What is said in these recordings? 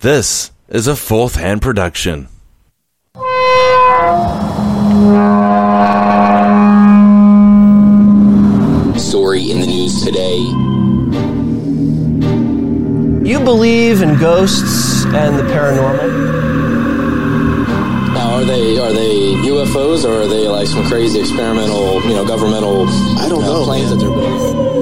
This is a fourth hand production. Story in the news today. You believe in ghosts and the paranormal? Now, are they are they UFOs or are they like some crazy experimental, you know, governmental? I don't uh, know, planes man. that they're building.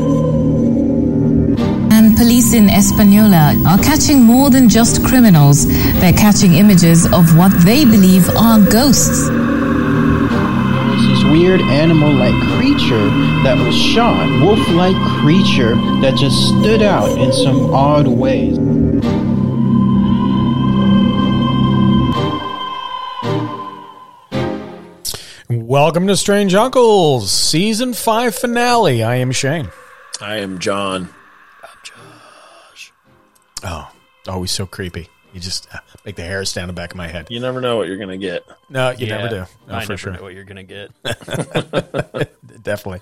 And police in Espanola are catching more than just criminals. They're catching images of what they believe are ghosts. It's this weird animal-like creature that was shot, wolf-like creature that just stood out in some odd ways. Welcome to Strange Uncles, season five finale. I am Shane. I am John. Always so creepy. You just uh, make the hair stand on the back of my head. You never know what you're going to get. No, you Yeah, never do. No, I for never sure. know what you're gonna get. Definitely.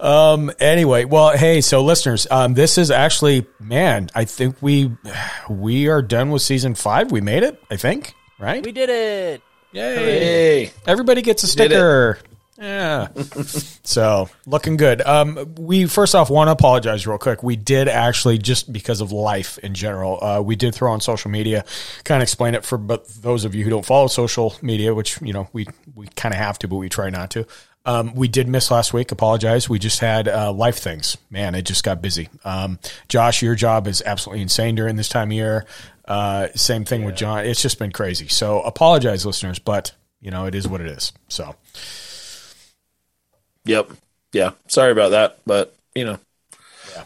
Um, anyway, well, hey, so listeners, um, this is actually, man, I think we we are done with season five. We made it, I think, right? we did it. Yay! Hey, Everybody gets a did it. sticker. Yeah. so looking good. Um, we first off want to apologize real quick. We did actually just because of life in general. Uh, we did throw on social media, kind of explain it for but those of you who don't follow social media, which you know we we kind of have to, but we try not to. Um, we did miss last week. Apologize. We just had uh, life things. Man, it just got busy. Um, Josh, your job is absolutely insane during this time of year. Uh, same thing with John. It's just been crazy. So apologize, listeners, but you know it is what it is. So. Yep. Yeah. Sorry about that, but you know,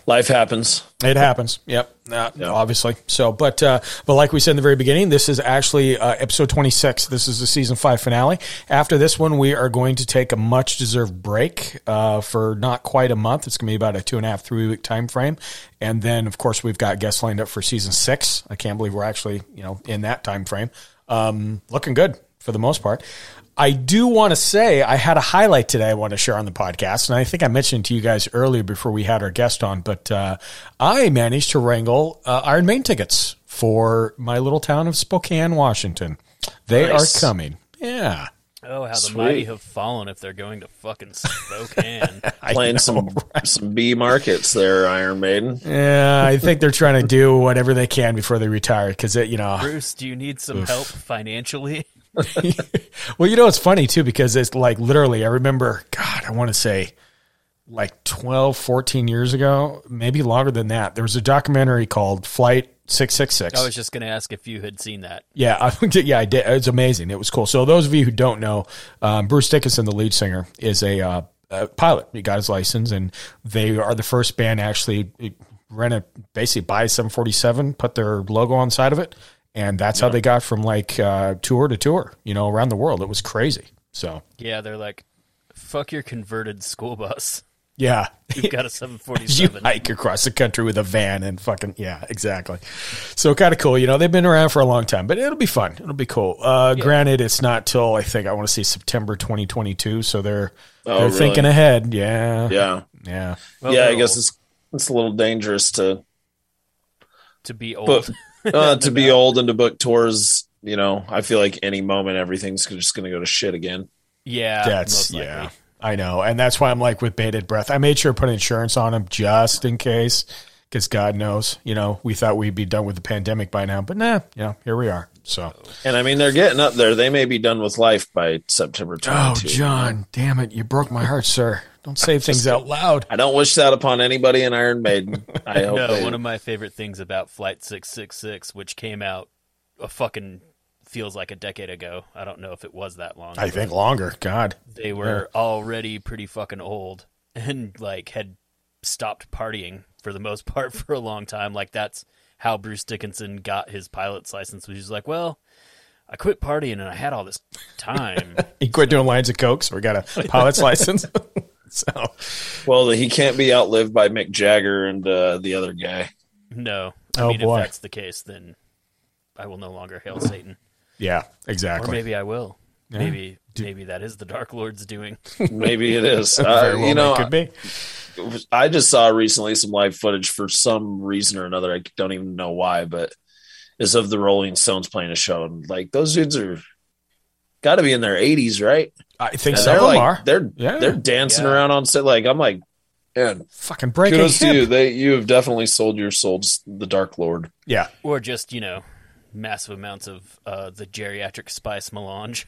life happens. It happens. Yep. Uh, Yeah. Obviously. So, but uh, but like we said in the very beginning, this is actually uh, episode twenty six. This is the season five finale. After this one, we are going to take a much deserved break uh, for not quite a month. It's going to be about a two and a half three week time frame, and then of course we've got guests lined up for season six. I can't believe we're actually you know in that time frame. Um, looking good for the most part. I do want to say I had a highlight today I want to share on the podcast, and I think I mentioned to you guys earlier before we had our guest on, but uh, I managed to wrangle uh, Iron Maiden tickets for my little town of Spokane, Washington. They Nice. are coming. Yeah. Oh, how the Sweet. mighty have fallen if they're going to fucking Spokane. Playing know, some right? some B markets there, Iron Maiden. Yeah, I think they're trying to do whatever they can before they retire because, it, you know, Bruce, do you need some help financially? well, you know, it's funny too because it's like literally, I remember, God, I want to say like 12, 14 years ago, maybe longer than that. There was a documentary called Flight 666. I was just gonna ask if you had seen that. Yeah, I, yeah, I did. It's amazing. It was cool. So those of you who don't know, um, Bruce Dickinson, the lead singer, is a, uh, a pilot. He got his license, and they are the first band actually rent a basically buy a 747, put their logo on the side of it, and that's how they got from like uh, tour to tour, you know, around the world. It was crazy. So Yeah, they're like, fuck your converted school bus. yeah, You've got a seven forty seven. you 747. hike across the country with a van and fucking yeah, exactly. So kind of cool. You know, they've been around for a long time, but it'll be fun. It'll be cool. Uh, Granted, it's not till I think I want to say September 2022. So they're Oh, they're really? thinking ahead. Yeah, Yeah. yeah. Well, yeah, I guess old it's it's a little dangerous to to be old. book uh, to be old and to book tours. You know, I feel like any moment everything's just going to go to shit again. yeah, That's yeah. I know, and that's why I'm like with bated breath. I made sure to put insurance on him just in case, because God knows, you know, we thought we'd be done with the pandemic by now, but nah, you know, here we are. So, And I mean, they're getting up there. They may be done with life by September 22. oh, John, damn it, you broke my heart, sir. Don't say things out loud. I don't wish that upon anybody in Iron Maiden. I hope No, they, one of my favorite things about Flight 666, which came out a fucking feels like a decade ago. I don't know if it was that long. I think longer. God. they were already pretty fucking old and like had stopped partying for the most part for a long time. Like that's how Bruce Dickinson got his pilot's license. Was he's like, well, I quit partying and I had all this time. He quit doing lines of coke, so we got a pilot's license. so, well, he can't be outlived by Mick Jagger and uh, the other guy. no, I Oh, mean boy. if that's the case, then I will no longer hail Satan, yeah, or exactly. maybe I will. Maybe maybe that is the Dark Lord's doing. Maybe it is. Very Uh, well you know, could be. I just saw recently some live footage for some reason or another. I don't even know why, but is of the Rolling Stones playing a show, and like those dudes are got to be in their 80s, right? I think And some they're them like are. they're Yeah. they're dancing Yeah. around on set. Like I'm like, man, Fucking breaking kudos to you. They you have definitely sold your soul to the Dark Lord. Yeah. Or just, you know, massive amounts of uh, the geriatric spice melange.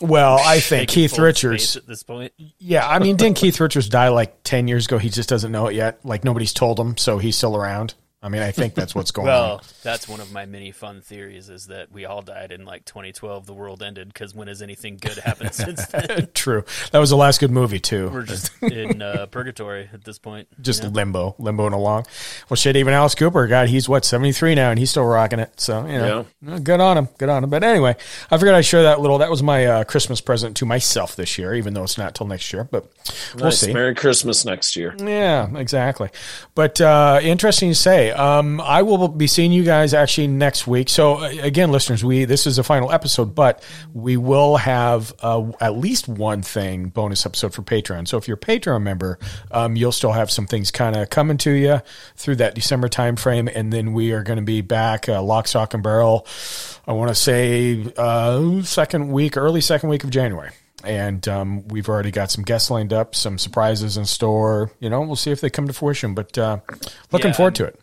Well, I think Keith Richards. at this point. Yeah, I mean, didn't Keith Richards die like ten years ago? He just doesn't know it yet. Like nobody's told him, so he's still around. I mean, I think that's what's going Well, on. that's one of my many fun theories is that we all died in like 2012. The world ended because when has anything good happened since then? True. That was the last good movie too. We're just in uh, purgatory at this point. you just know? limbo, limboing along. Well, shit, even Alice Cooper, God, he's what seventy three now, and he's still rocking it. So you know, uh, good on him, good on him. But anyway, I figured I'd share that little. That was my uh, Christmas present to myself this year, even though it's not till next year. But we'll see. Merry Christmas next year. Yeah, exactly. But uh, interesting to say. Um, I will be seeing you guys actually next week. So uh, again, listeners, we this is the final episode, but we will have uh, at least one thing bonus episode for Patreon. So if you're a Patreon member, um, you'll still have some things kind of coming to you through that December time frame, and then we are going to be back uh, lock, stock, and barrel. I want to say uh, second week, early second week of January and um, we've already got some guests lined up, some surprises in store. You know, we'll see if they come to fruition. But uh, looking Yeah, forward to it.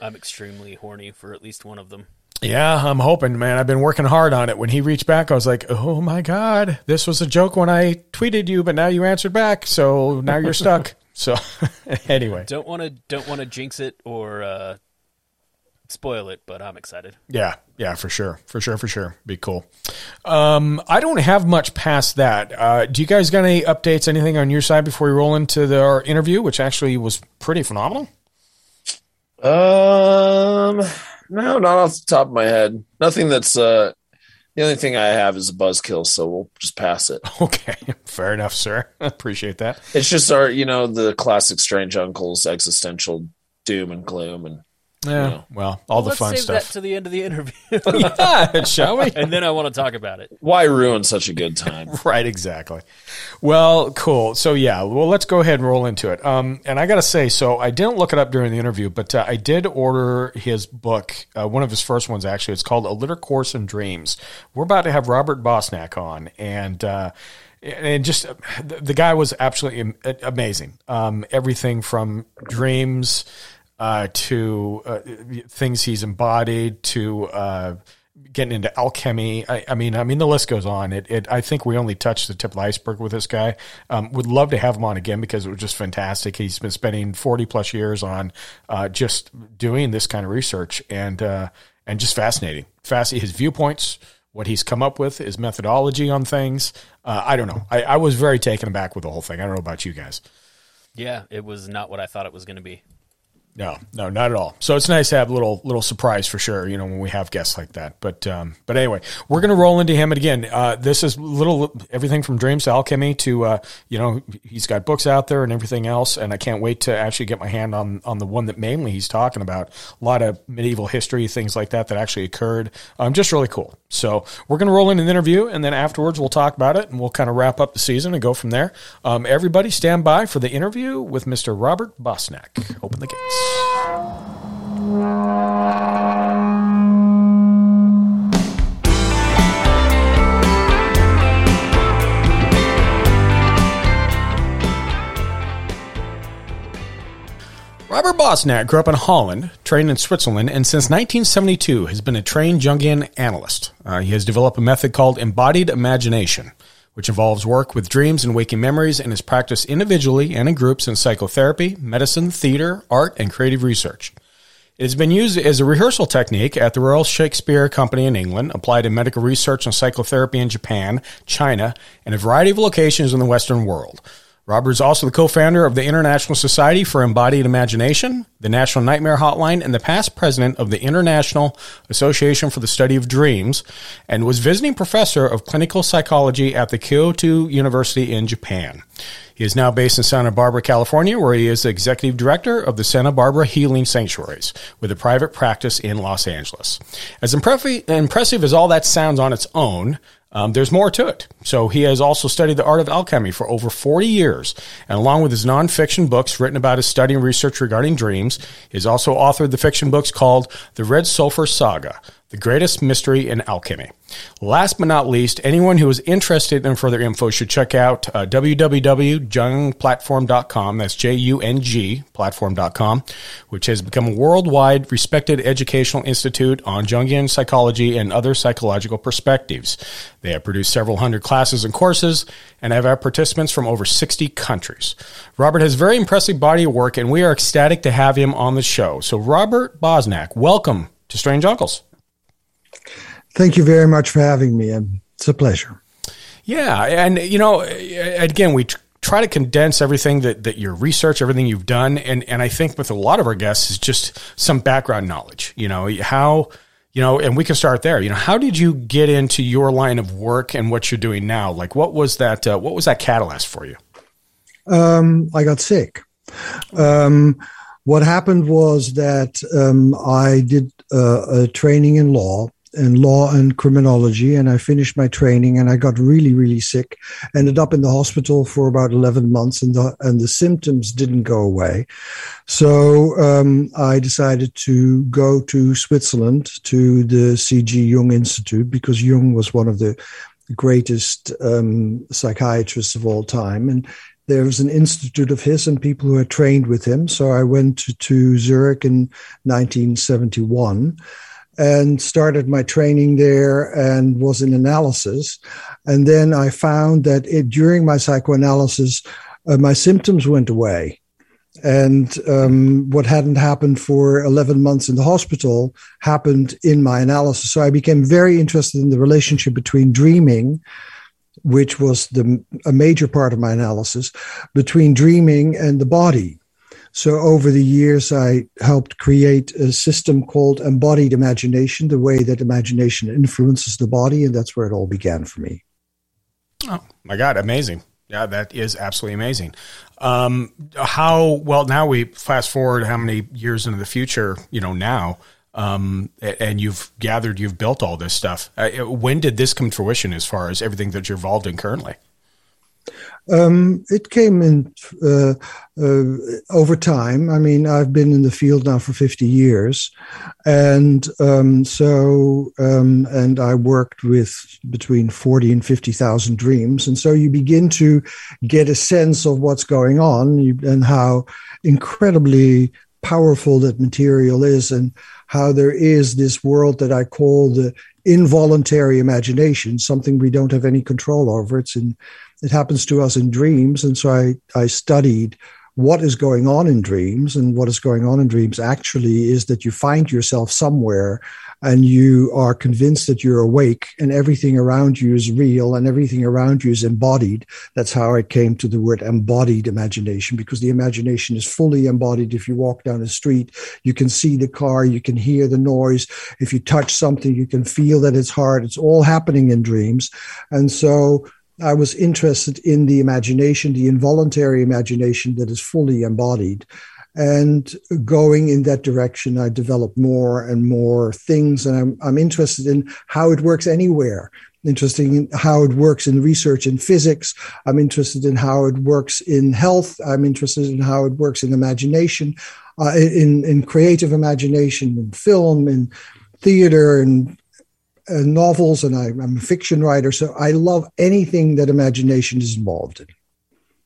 I'm extremely horny for at least one of them. Yeah, I'm hoping, man. I've been working hard on it. When he reached back, I was like, "Oh my god, this was a joke when I tweeted you, but now you answered back, so now you're stuck." So, anyway, Don't want to don't want to jinx it or uh, spoil it, but I'm excited. Yeah, yeah, for sure, for sure, for sure. Be cool. Um, I don't have much past that. Uh, do you guys got any updates, anything on your side before we roll into the, our interview, which actually was pretty phenomenal? Um, no, not off the top of my head. Nothing that's uh. The only thing I have is a buzzkill, so we'll just pass it. Okay, fair enough, sir. Appreciate that. It's just our, you know, the classic strange uncles existential doom and gloom, and Yeah, know. well, all the Let's fun save stuff. that to the end of the interview, yeah, shall we? and then I want to talk about it. why ruin such a good time? Right, exactly. Well, cool. So yeah, well, let's go ahead and roll into it. Um, and I got to say, so I didn't look it up during the interview, but uh, I did order his book, uh, one of his first ones actually. It's called A Little Course in Dreams. We're about to have Robert Bosnak on, and. Uh, and just uh, the the guy was absolutely amazing. Um, everything from dreams uh, to uh, things he's embodied to uh, getting into alchemy. I, I mean, I mean, the list goes on. It, it, I think we only touched the tip of the iceberg with this guy. Um, would love to have him on again because it was just fantastic. He's been spending forty plus years on uh, just doing this kind of research and uh, and just fascinating. Fascinating. His viewpoints, what he's come up with, his methodology on things. Uh, I don't know. I, I was very taken aback with the whole thing. I don't know about you guys. Yeah, it was not what I thought it was going to be. No, no, not at all. So it's nice to have a little little surprise for sure. You know, when we have guests like that. But um, but anyway, we're gonna roll into him. Again, uh, this is little everything from dreams to alchemy to uh, you know he's got books out there and everything else. And I can't wait to actually get my hand on on the one that mainly he's talking about. A lot of medieval history, things like that that actually occurred. Um, just really cool. So we're gonna roll into the interview, and then afterwards we'll talk about it, and we'll kind of wrap up the season and go from there. Um, everybody, stand by for the interview with Mr. Robert Bosnak. Open the gates. Robert Bosnak grew up in Holland, trained in Switzerland, and since 1972 has been a trained Jungian analyst. Uh, he has developed a method called embodied imagination, which involves work with dreams and waking memories and is practiced individually and in groups in psychotherapy, medicine, theater, art, and creative research. It has been used as a rehearsal technique at the Royal Shakespeare Company in England, applied in medical research and psychotherapy in Japan, China, and a variety of locations in the Western world. Robert is also the co-founder of the International Society for Embodied Imagination, the National Nightmare Hotline, and the past president of the International Association for the Study of Dreams, and was visiting professor of clinical psychology at the Kyoto University in Japan. He is now based in Santa Barbara, California, where he is the executive director of the Santa Barbara Healing Sanctuaries, with a private practice in Los Angeles. As impressive, impressive as all that sounds on its own, um, there's more to it. So he has also studied the art of alchemy for over 40 years, and along with his nonfiction books written about his study and research regarding dreams, he's also authored the fiction books called The Red Sulphur Saga, the greatest mystery in alchemy. Last but not least, anyone who is interested in further info should check out uh, www.jungplatform.com. That's J U N G platform.com, which has become a worldwide respected educational institute on Jungian psychology and other psychological perspectives. They have produced several hundred classes and courses and have had participants from over 60 countries. Robert has very impressive body of work, and we are ecstatic to have him on the show. So, Robert Bosnak, welcome to Strange Uncles. Thank you very much for having me. It's a pleasure. Yeah, and you know, again, we try to condense everything that, that your research, everything you've done, and and I think with a lot of our guests is just some background knowledge. You know how you know, and we can start there. You know, how did you get into your line of work and what you're doing now? Like, what was that? Uh, what was that catalyst for you? Um, I got sick. Um, what happened was that um, I did uh, a training in law in law and criminology and I finished my training and I got really really sick. Ended up in the hospital for about 11 months and the and the symptoms didn't go away. So um, I decided to go to Switzerland to the CG Jung Institute because Jung was one of the greatest um, psychiatrists of all time and there was an institute of his and people who had trained with him. So I went to, to Zurich in 1971 and started my training there and was in analysis. And then I found that it, during my psychoanalysis, uh, my symptoms went away. And um, what hadn't happened for 11 months in the hospital happened in my analysis. So I became very interested in the relationship between dreaming, which was the, a major part of my analysis, between dreaming and the body. So over the years, I helped create a system called embodied imagination, the way that imagination influences the body. And that's where it all began for me. Oh my God. Amazing. Yeah, that is absolutely amazing. Um, how, well, now we fast forward how many years into the future, you know, now, um, and you've gathered, you've built all this stuff. Uh, when did this come to fruition as far as everything that you're involved in currently? Um, it came in uh, uh, over time. I mean, I've been in the field now for 50 years. And um, so, um, and I worked with between 40 and 50,000 dreams. And so you begin to get a sense of what's going on and how incredibly powerful that material is and how there is this world that I call the involuntary imagination, something we don't have any control over. It's in it happens to us in dreams. And so I, I studied what is going on in dreams. And what is going on in dreams actually is that you find yourself somewhere and you are convinced that you're awake and everything around you is real and everything around you is embodied. That's how I came to the word embodied imagination because the imagination is fully embodied. If you walk down the street, you can see the car, you can hear the noise. If you touch something, you can feel that it's hard. It's all happening in dreams. And so I was interested in the imagination, the involuntary imagination that is fully embodied. And going in that direction, I developed more and more things. And I'm, I'm interested in how it works anywhere. Interested in how it works in research in physics. I'm interested in how it works in health. I'm interested in how it works in imagination, uh, in, in creative imagination, in film, in theater, and novels and I, am a fiction writer, so I love anything that imagination is involved in.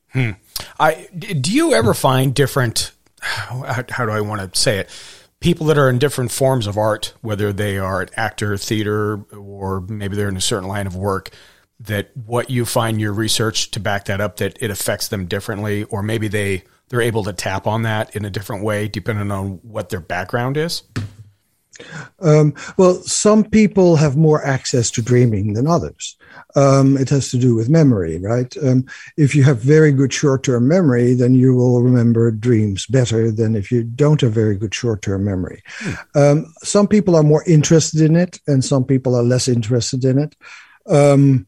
Hmm. I do you ever find different? How, how do I want to say it? People that are in different forms of art, whether they are an actor, theater, or maybe they're in a certain line of work, that what you find your research to back that up, that it affects them differently, or maybe they they're able to tap on that in a different way depending on what their background is. Um, well, some people have more access to dreaming than others. Um, it has to do with memory, right? Um, if you have very good short term memory, then you will remember dreams better than if you don't have very good short term memory. Hmm. some people are more interested in it, and some people are less interested in it. Um,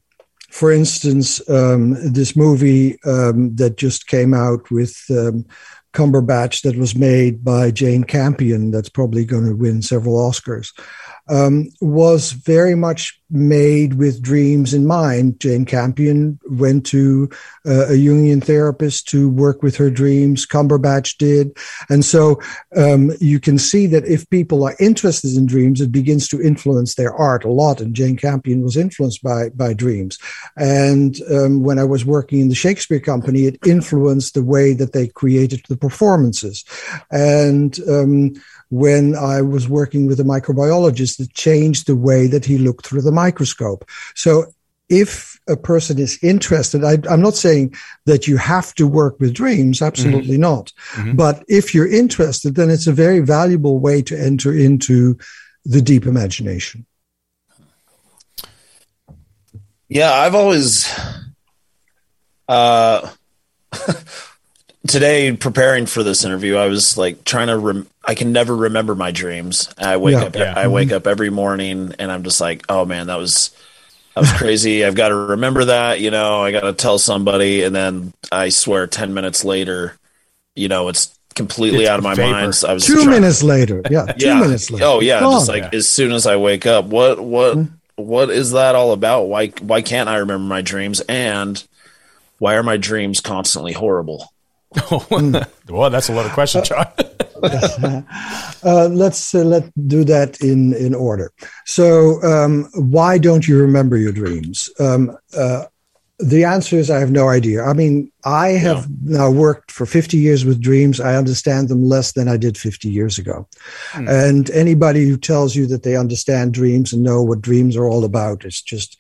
for instance, um, this movie um, that just came out with Cumberbatch that was made by Jane Campion, that's probably going to win several Oscars, um, was very much made with dreams in mind. Jane Campion went to uh, a Jungian therapist to work with her dreams. Cumberbatch did. And so um, you can see that if people are interested in dreams, it begins to influence their art a lot. And Jane Campion was influenced by, by dreams. And um, when I was working in the Shakespeare Company, it influenced the way that they created the performances. And um, when I was working with a microbiologist, it changed the way that he looked through the microscope. So if a person is interested, I, am not saying that you have to work with dreams, absolutely mm-hmm. not. Mm-hmm. But if you're interested, then it's a very valuable way to enter into the deep imagination. Yeah, I've always uh today preparing for this interview, I was like trying to. Rem- I can never remember my dreams. I wake yeah, up. Yeah. I wake up every morning, and I'm just like, oh man, that was that was crazy. I've got to remember that. You know, I got to tell somebody, and then I swear, ten minutes later, you know, it's completely it's out of my mind. So I was 2 trying- minutes later. Yeah, two yeah. minutes later. Oh yeah, just like yeah. as soon as I wake up, what what mm-hmm. what is that all about? Why why can't I remember my dreams? And why are my dreams constantly horrible? Well, that's a lot of questions, John. uh, let's uh, let do that in in order. So, um, why don't you remember your dreams? Um, uh, the answer is I have no idea. I mean, I have now worked for 50 years with dreams. I understand them less than I did 50 years ago. Hmm. And anybody who tells you that they understand dreams and know what dreams are all about is just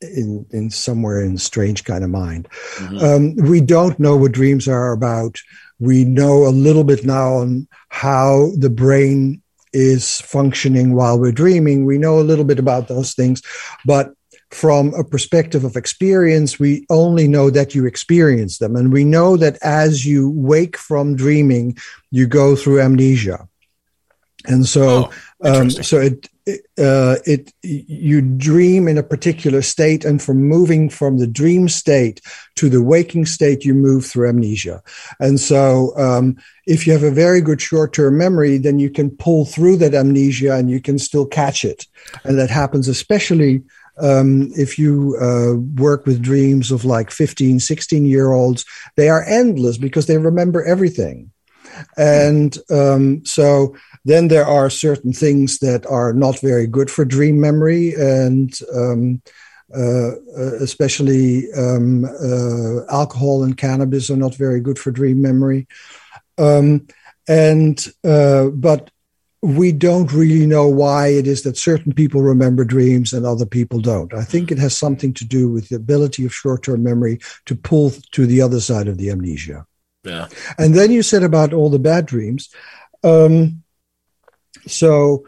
in in somewhere in strange kind of mind. Mm-hmm. Um, we don't know what dreams are about. We know a little bit now on how the brain is functioning while we're dreaming. We know a little bit about those things, but from a perspective of experience, we only know that you experience them. And we know that as you wake from dreaming, you go through amnesia. And so, oh, um, so it, uh, it you dream in a particular state, and from moving from the dream state to the waking state, you move through amnesia. And so, um, if you have a very good short-term memory, then you can pull through that amnesia and you can still catch it. And that happens especially um, if you uh, work with dreams of like 15, 16 year olds, they are endless because they remember everything. And um, so then there are certain things that are not very good for dream memory, and um, uh, uh, especially um, uh, alcohol and cannabis are not very good for dream memory. Um, and uh, but we don't really know why it is that certain people remember dreams and other people don't. I think it has something to do with the ability of short-term memory to pull to the other side of the amnesia. Yeah. And then you said about all the bad dreams. Um, so,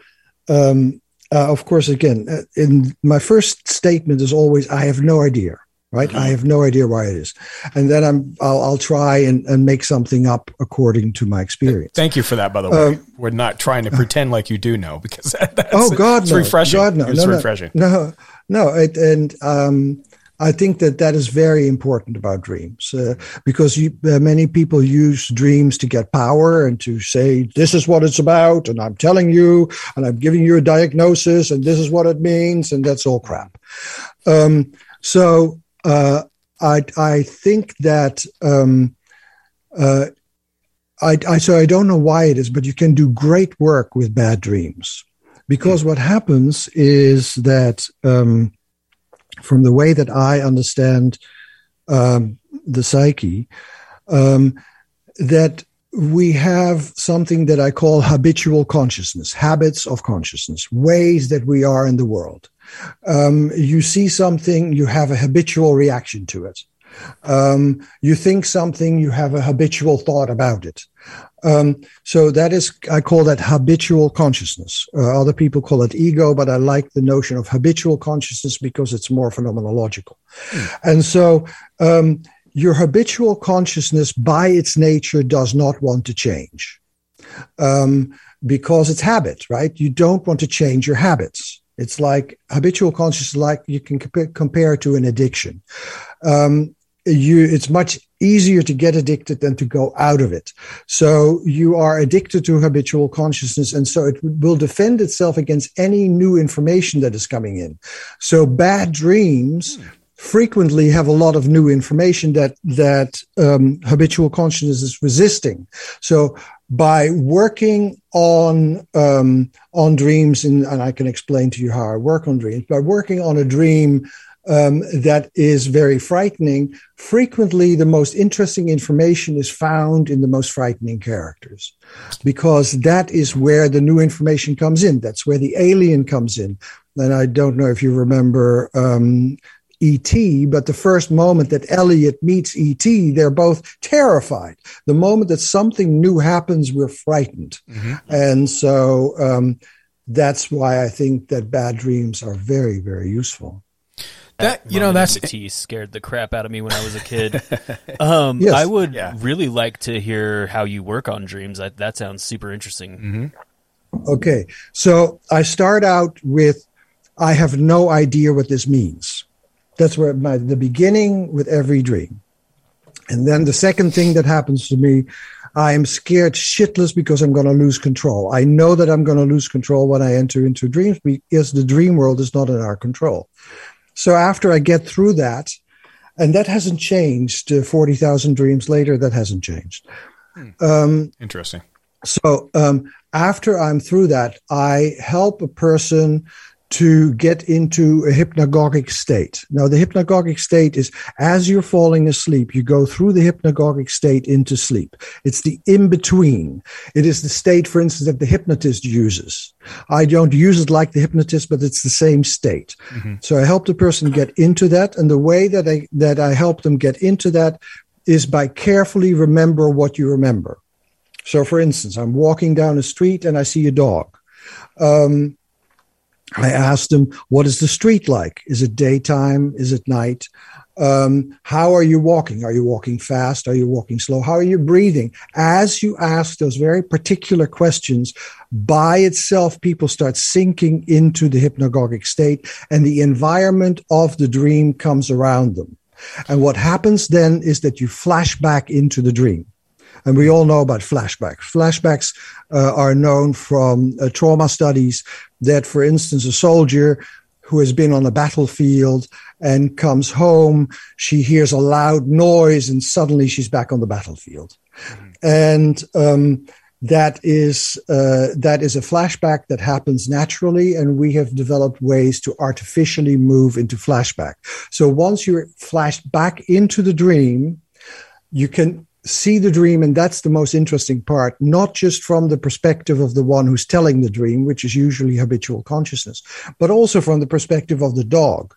um, uh, of course, again, uh, in my first statement is always, I have no idea, right? Mm-hmm. I have no idea why it is. And then I'm, I'll, I'll try and, and, make something up according to my experience. Thank you for that, by the way. Um, We're not trying to pretend like you do know because that's, oh God, it's no. refreshing. God, no. It's no, refreshing. No, no. It, and, um, I think that that is very important about dreams uh, because you, uh, many people use dreams to get power and to say, this is what it's about. And I'm telling you, and I'm giving you a diagnosis and this is what it means. And that's all crap. Um, so, uh, I, I think that, um, uh, I, I, so I don't know why it is, but you can do great work with bad dreams because what happens is that, um, from the way that I understand um, the psyche, um, that we have something that I call habitual consciousness, habits of consciousness, ways that we are in the world. Um, you see something, you have a habitual reaction to it. Um, you think something, you have a habitual thought about it. Um, so that is, I call that habitual consciousness. Uh, other people call it ego, but I like the notion of habitual consciousness because it's more phenomenological. Mm. And so, um, your habitual consciousness by its nature does not want to change. Um, because it's habit, right? You don't want to change your habits. It's like habitual consciousness, like you can compare, compare to an addiction. Um, you, it's much easier to get addicted than to go out of it. So you are addicted to habitual consciousness. And so it will defend itself against any new information that is coming in. So bad dreams frequently have a lot of new information that that um, habitual consciousness is resisting. So by working on um, on dreams, and, and I can explain to you how I work on dreams. By working on a dream um, that is very frightening, frequently the most interesting information is found in the most frightening characters because that is where the new information comes in. That's where the alien comes in. And I don't know if you remember um, E.T., but the first moment that Elliot meets E.T., they're both terrified. The moment that something new happens, we're frightened. Mm-hmm. And so um, that's why I think that bad dreams are very, very useful. That you know that's T scared the crap out of me when I was a kid. um, yes. I would yeah. really like to hear how you work on dreams. That that sounds super interesting. Mm-hmm. Okay, so I start out with I have no idea what this means. That's where my the beginning with every dream. And then the second thing that happens to me, I am scared shitless because I'm going to lose control. I know that I'm going to lose control when I enter into dreams because the dream world is not in our control. So after I get through that, and that hasn't changed uh, 40,000 dreams later, that hasn't changed. Hmm. Um, Interesting. So um, after I'm through that, I help a person to get into a hypnagogic state. Now, the hypnagogic state is as you're falling asleep, you go through the hypnagogic state into sleep. It's the in between. It is the state, for instance, that the hypnotist uses. I don't use it like the hypnotist, but it's the same state. Mm-hmm. So I help the person get into that. And the way that I, that I help them get into that is by carefully remember what you remember. So, for instance, I'm walking down a street and I see a dog. Um, I asked them, what is the street like? Is it daytime? Is it night? Um, how are you walking? Are you walking fast? Are you walking slow? How are you breathing? As you ask those very particular questions, by itself, people start sinking into the hypnagogic state and the environment of the dream comes around them. And what happens then is that you flash back into the dream. And we all know about flashbacks. Flashbacks uh, are known from uh, trauma studies that, for instance, a soldier who has been on a battlefield and comes home, she hears a loud noise and suddenly she's back on the battlefield. Mm-hmm. And um, that is uh, that is a flashback that happens naturally, and we have developed ways to artificially move into flashback. So once you're flashed back into the dream, you can see the dream, and that's the most interesting part, not just from the perspective of the one who's telling the dream, which is usually habitual consciousness, but also from the perspective of the dog.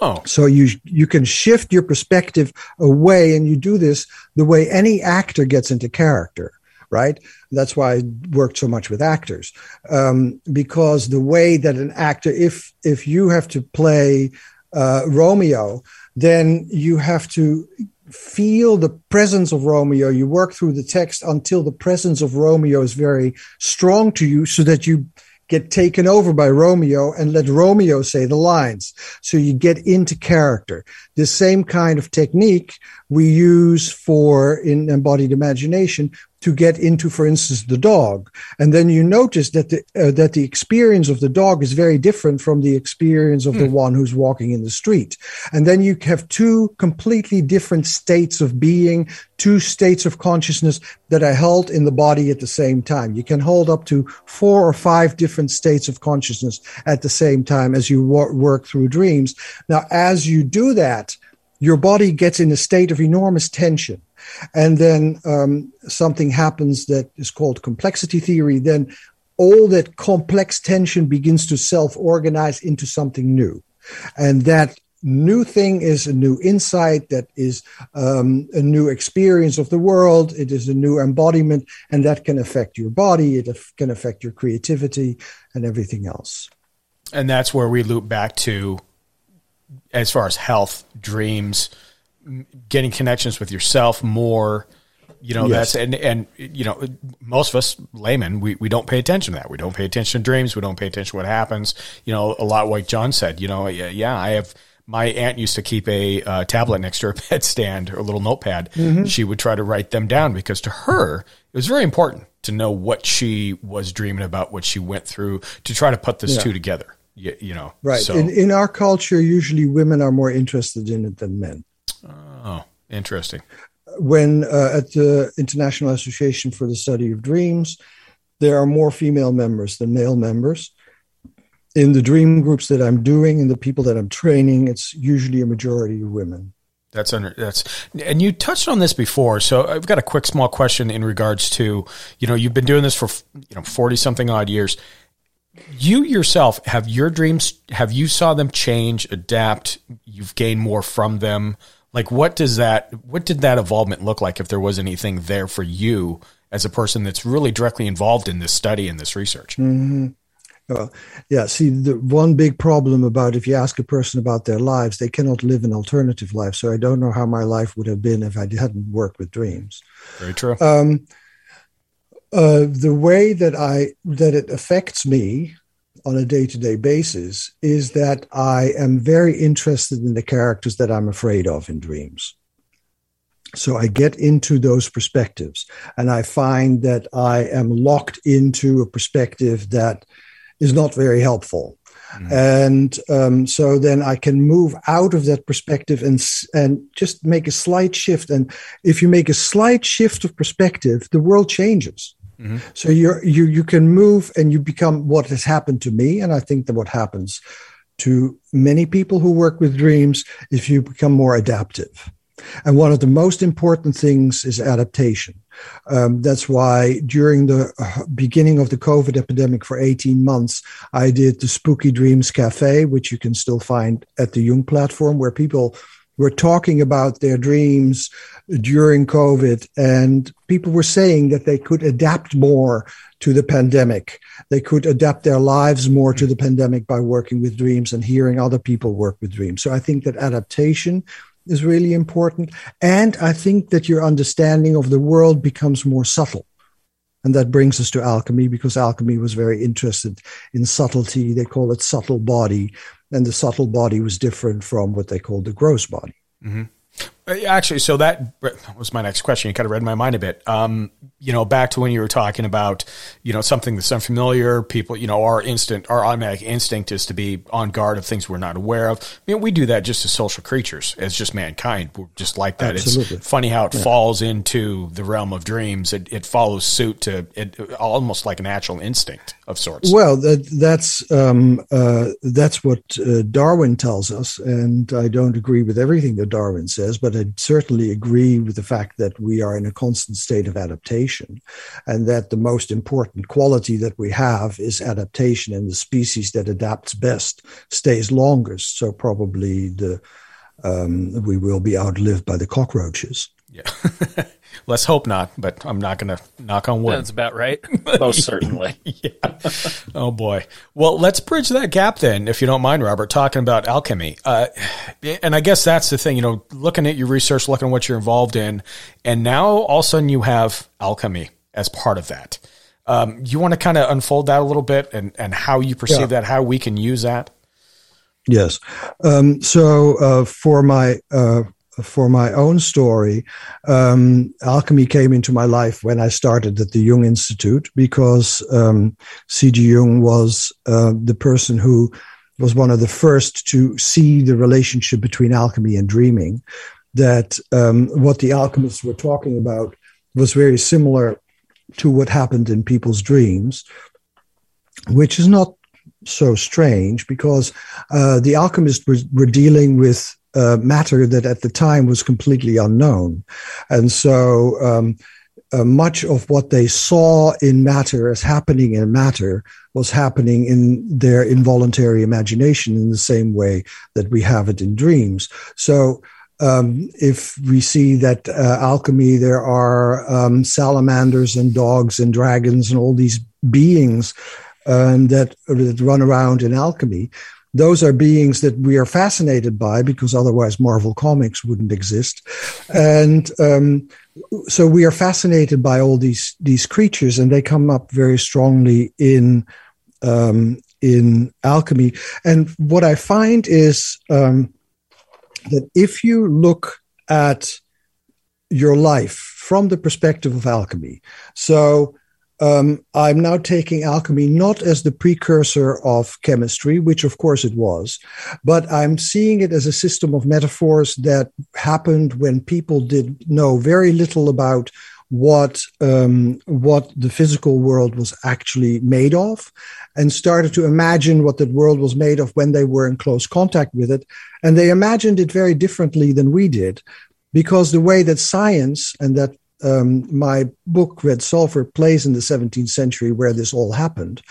Oh. So you you can shift your perspective away, and you do this the way any actor gets into character, right? That's why I worked so much with actors, um, because the way that an actor, if if you have to play uh, Romeo, then you have to feel the presence of Romeo. You work through the text until the presence of Romeo is very strong to you so that you get taken over by Romeo and let Romeo say the lines. So you get into character. The same kind of technique we use for in embodied imagination to get into, for instance, the dog. And then you notice that the, uh, that the experience of the dog is very different from the experience of mm. the hmm. one who's walking in the street. And then you have two completely different states of being, two states of consciousness that are held in the body at the same time. You can hold up to four or five different states of consciousness at the same time as you wor- work through dreams. Now, as you do that, your body gets in a state of enormous tension. And then um, something happens that is called complexity theory. Then all that complex tension begins to self organize into something new. And that new thing is a new insight, that is um, a new experience of the world, it is a new embodiment, and that can affect your body, it can affect your creativity, and everything else. And that's where we loop back to as far as health, dreams, getting connections with yourself more. You know, yes. that's and and you know, most of us laymen, we, we don't pay attention to that. We don't pay attention to dreams. We don't pay attention to what happens. You know, a lot like John said. You know, yeah, I have my aunt used to keep a uh, tablet next to her bedstand or a little notepad. Mm-hmm. She would try to write them down because to her, it was very important to know what she was dreaming about, what she went through to try to put this yeah. two together. You, you, know, right. So, in, in our culture, usually women are more interested in it than men. Oh, interesting. When uh, at the International Association for the Study of Dreams, there are more female members than male members in the dream groups that I'm doing and the people that I'm training, it's usually a majority of women. That's under that's and you touched on this before, so I've got a quick small question in regards to you know you've been doing this for you know forty something odd years. You yourself have your dreams. Have you saw them change, adapt? You've gained more from them. Like what does that? What did that involvement look like? If there was anything there for you as a person that's really directly involved in this study and this research. Mm-hmm. Well, yeah. See, the one big problem about if you ask a person about their lives, they cannot live an alternative life. So I don't know how my life would have been if I hadn't worked with dreams. Very true. Um, uh, the way that I that it affects me on a day to day basis is that I am very interested in the characters that I'm afraid of in dreams. So I get into those perspectives, and I find that I am locked into a perspective that is not very helpful. Mm. And um, so then I can move out of that perspective and and just make a slight shift. And if you make a slight shift of perspective, the world changes. Mm-hmm. So you you you can move and you become what has happened to me, and I think that what happens to many people who work with dreams if you become more adaptive. And one of the most important things is adaptation. Um, that's why during the uh, beginning of the COVID epidemic for 18 months, I did the Spooky Dreams Cafe, which you can still find at the Jung platform, where people were talking about their dreams during COVID. And people were saying that they could adapt more to the pandemic. They could adapt their lives more to the pandemic by working with dreams and hearing other people work with dreams. So I think that adaptation is really important. And I think that your understanding of the world becomes more subtle. And that brings us to alchemy because alchemy was very interested in subtlety. They call it subtle body. And the subtle body was different from what they called the gross body. Mm-hmm. Uh, actually, so that was my next question. You kind of read my mind a bit. Um, you know, back to when you were talking about, you know, something that's unfamiliar. People, you know, our instant, our automatic instinct is to be on guard of things we're not aware of. I mean, we do that just as social creatures, as just mankind. We're just like that. Absolutely. It's funny how it yeah. falls into the realm of dreams. It, it follows suit to it, almost like a natural instinct of sorts. Well, that, that's um, uh, that's what uh, Darwin tells us, and I don't agree with everything that Darwin says, but I certainly agree with the fact that we are in a constant state of adaptation, and that the most important quality that we have is adaptation, and the species that adapts best stays longest. So probably the um, we will be outlived by the cockroaches. Yeah. Let's hope not, but I'm not going to knock on wood. That's about right. Most certainly. yeah. Oh boy. Well, let's bridge that gap then, if you don't mind, Robert, talking about alchemy. Uh, and I guess that's the thing, you know, looking at your research, looking at what you're involved in, and now all of a sudden you have alchemy as part of that. Um, you want to kind of unfold that a little bit and, and how you perceive yeah. that, how we can use that? Yes. Um, so uh, for my uh, for my own story, um, alchemy came into my life when I started at the Jung Institute because um, C.G. Jung was uh, the person who was one of the first to see the relationship between alchemy and dreaming. That um, what the alchemists were talking about was very similar to what happened in people's dreams, which is not so strange because uh, the alchemists were, were dealing with uh, matter that at the time was completely unknown. And so um, uh, much of what they saw in matter as happening in matter was happening in their involuntary imagination in the same way that we have it in dreams. So um, if we see that uh, alchemy, there are um, salamanders and dogs and dragons and all these beings um, that, that run around in alchemy, those are beings that we are fascinated by because otherwise Marvel Comics wouldn't exist. And um, so we are fascinated by all these these creatures, and they come up very strongly in um, in alchemy. And what I find is um, that if you look at your life from the perspective of alchemy, so um, I'm now taking alchemy not as the precursor of chemistry, which of course it was, but I'm seeing it as a system of metaphors that happened when people did know very little about what um, what the physical world was actually made of, and started to imagine what that world was made of when they were in close contact with it, and they imagined it very differently than we did, because the way that science and that um, my book Red Sulphur plays in the 17th century where this all happened.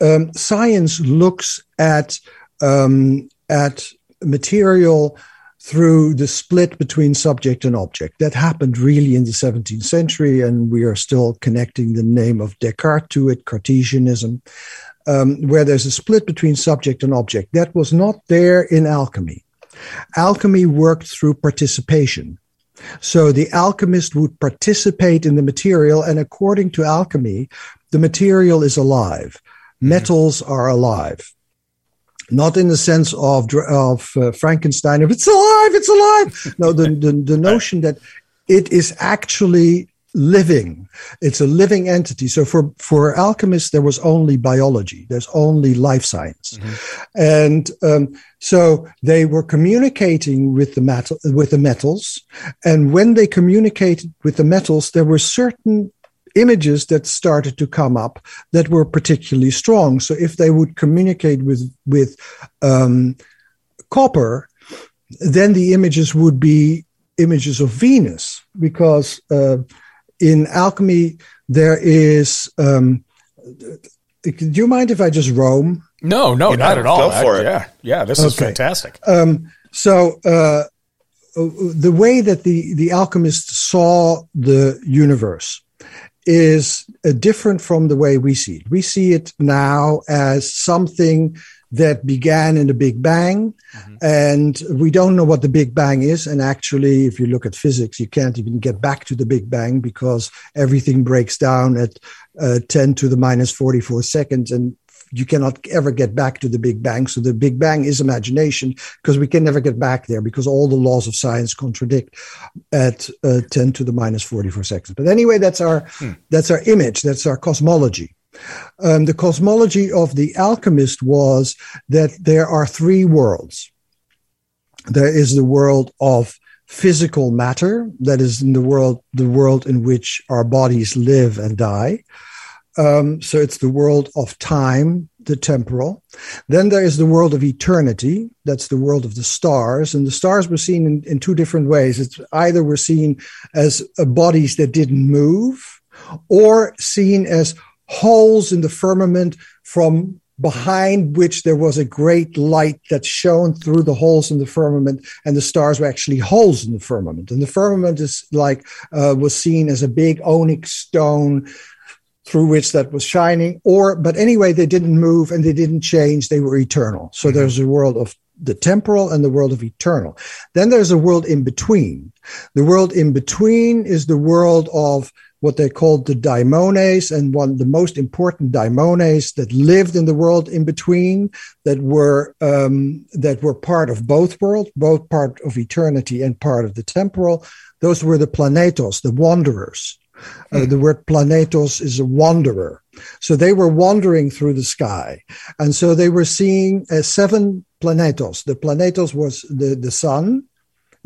Um, science looks at um, at material through the split between subject and object. That happened really in the 17th century, and we are still connecting the name of Descartes to it, Cartesianism, um, where there's a split between subject and object. That was not there in alchemy. Alchemy worked through participation. So the alchemist would participate in the material, and according to alchemy, the material is alive. Mm-hmm. Metals are alive. Not in the sense of of uh, Frankenstein, if it's alive, it's alive. No, the, the, the notion that it is actually living. It's a living entity. So for, for alchemists, there was only biology. There's only life science. Mm-hmm. And um, so they were communicating with the metal, with the metals. And when they communicated with the metals, there were certain images that started to come up that were particularly strong. So if they would communicate with, with um, copper, then the images would be images of Venus because uh, in alchemy there is. Um, do you mind if I just roam? No, no, not at all. Go for I, it. Yeah, yeah, this okay. is fantastic. Um, so uh, the way that the the alchemists saw the universe is uh, different from the way we see it. We see it now as something that began in the Big Bang. Mm-hmm. And we don't know what the Big Bang is. And actually, if you look at physics, you can't even get back to the Big Bang because everything breaks down at uh, 10 to the minus 44 seconds. And you cannot ever get back to the Big Bang. So the Big Bang is imagination because we can never get back there because all the laws of science contradict at uh, 10 to the minus 44 seconds. But anyway, that's our hmm. that's our image. That's our cosmology. Um, the cosmology of the alchemist was that there are three worlds. There is the world of physical matter, that is in the world, the world in which our bodies live and die. Um, so it's the world of time, the temporal. Then there is the world of eternity. That's the world of the stars. And the stars were seen in, in two different ways. It's either were seen as bodies that didn't move or seen as holes in the firmament from behind which there was a great light that shone through the holes in the firmament and the stars were actually holes in the firmament. And the firmament is like uh, was seen as a big onyx stone through which that was shining or but anyway they didn't move and they didn't change. They were eternal. So mm-hmm. there's a world of the temporal and the world of eternal. Then there's a world in between. The world in between is the world of what they called the daimones and one the most important daimones that lived in the world in between that were um, that were part of both worlds both part of eternity and part of the temporal. Those were the planetos the wanderers. Uh, the word planetos is a wanderer. So they were wandering through the sky. And so they were seeing uh, seven planetos. The planetos was the the sun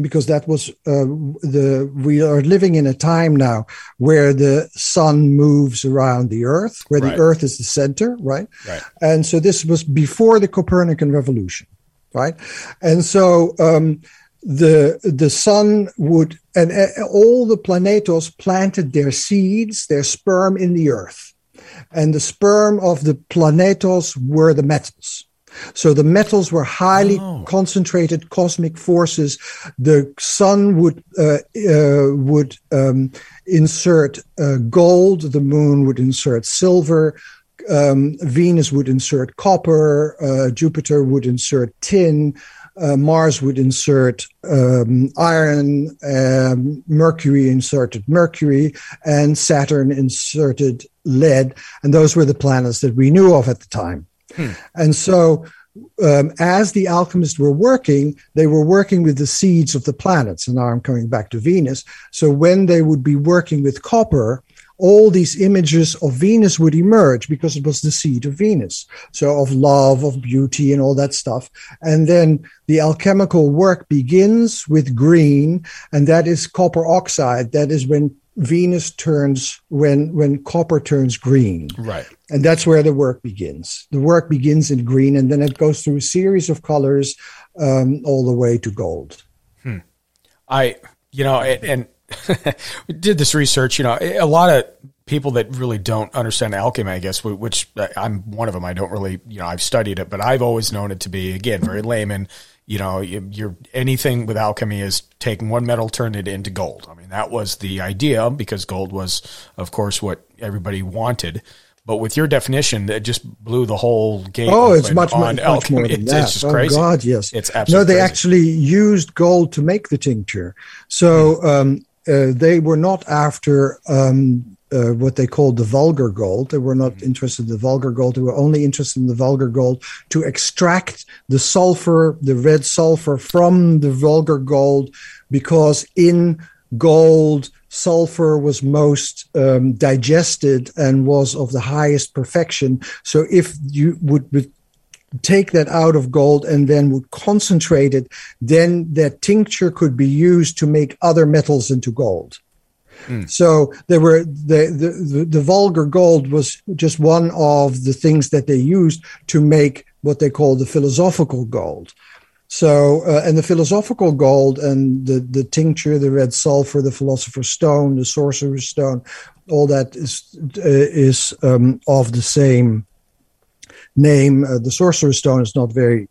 because that was uh, the we are living in a time now where the sun moves around the earth where right. the earth is the center right? right and so this was before the copernican revolution right and so um, the the sun would and uh, all the planetos planted their seeds their sperm in the earth and the sperm of the planetos were the metals so the metals were highly oh. concentrated cosmic forces. The sun would uh, uh, would um, insert uh, gold. The moon would insert silver. Um, Venus would insert copper. Uh, Jupiter would insert tin. Uh, Mars would insert um, iron, um, Mercury inserted mercury, and Saturn inserted lead. And those were the planets that we knew of at the time. Hmm. And so um, as the alchemists were working, they were working with the seeds of the planets. And now I'm coming back to Venus. So when they would be working with copper, all these images of Venus would emerge because it was the seed of Venus. So of love, of beauty, and all that stuff. And then the alchemical work begins with green, and that is copper oxide. That is when Venus turns when when copper turns green. Right. And that's where the work begins. The work begins in green, and then it goes through a series of colors um, all the way to gold. Hmm. I, you know, and we did this research. You know, a lot of people that really don't understand alchemy, I guess, which I'm one of them. I don't really, you know, I've studied it, but I've always known it to be again very layman you know, you're anything with alchemy is taking one metal, turn it into gold. I mean, that was the idea because gold was, of course, what everybody wanted. But with your definition, that just blew the whole game. Oh, it's much, much, much more than it's, that. It's just oh crazy. God, yes. It's absolutely. No, they crazy. actually used gold to make the tincture. So hmm. um, uh, they were not after um, uh, what they called the vulgar gold. They were not mm-hmm. interested in the vulgar gold. They were only interested in the vulgar gold to extract the sulfur, the red sulfur from the vulgar gold, because in gold, sulfur was most um, digested and was of the highest perfection. So if you would, would take that out of gold and then would concentrate it, then that tincture could be used to make other metals into gold. Mm. So there were the, the, the vulgar gold was just one of the things that they used to make what they call the philosophical gold. So, uh, and the philosophical gold and the, the tincture, the red sulfur, the philosopher's stone, the sorcerer's stone, all that is uh, is um, of the same name. Uh, the sorcerer's stone is not very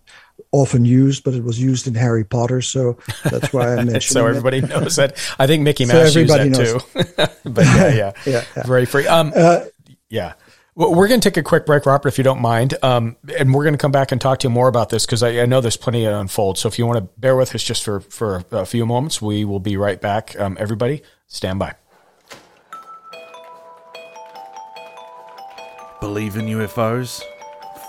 often used, but it was used in Harry Potter, so that's why I mentioned. so everybody it. knows that. I think Mickey Mouse so used that too. but yeah, yeah, yeah, yeah, very free. Um, uh, yeah. Well, we're going to take a quick break, Robert, if you don't mind, um, and we're going to come back and talk to you more about this because I, I, know there's plenty to unfold. So if you want to bear with us just for for a few moments, we will be right back. Um, everybody, stand by. Believe in UFOs?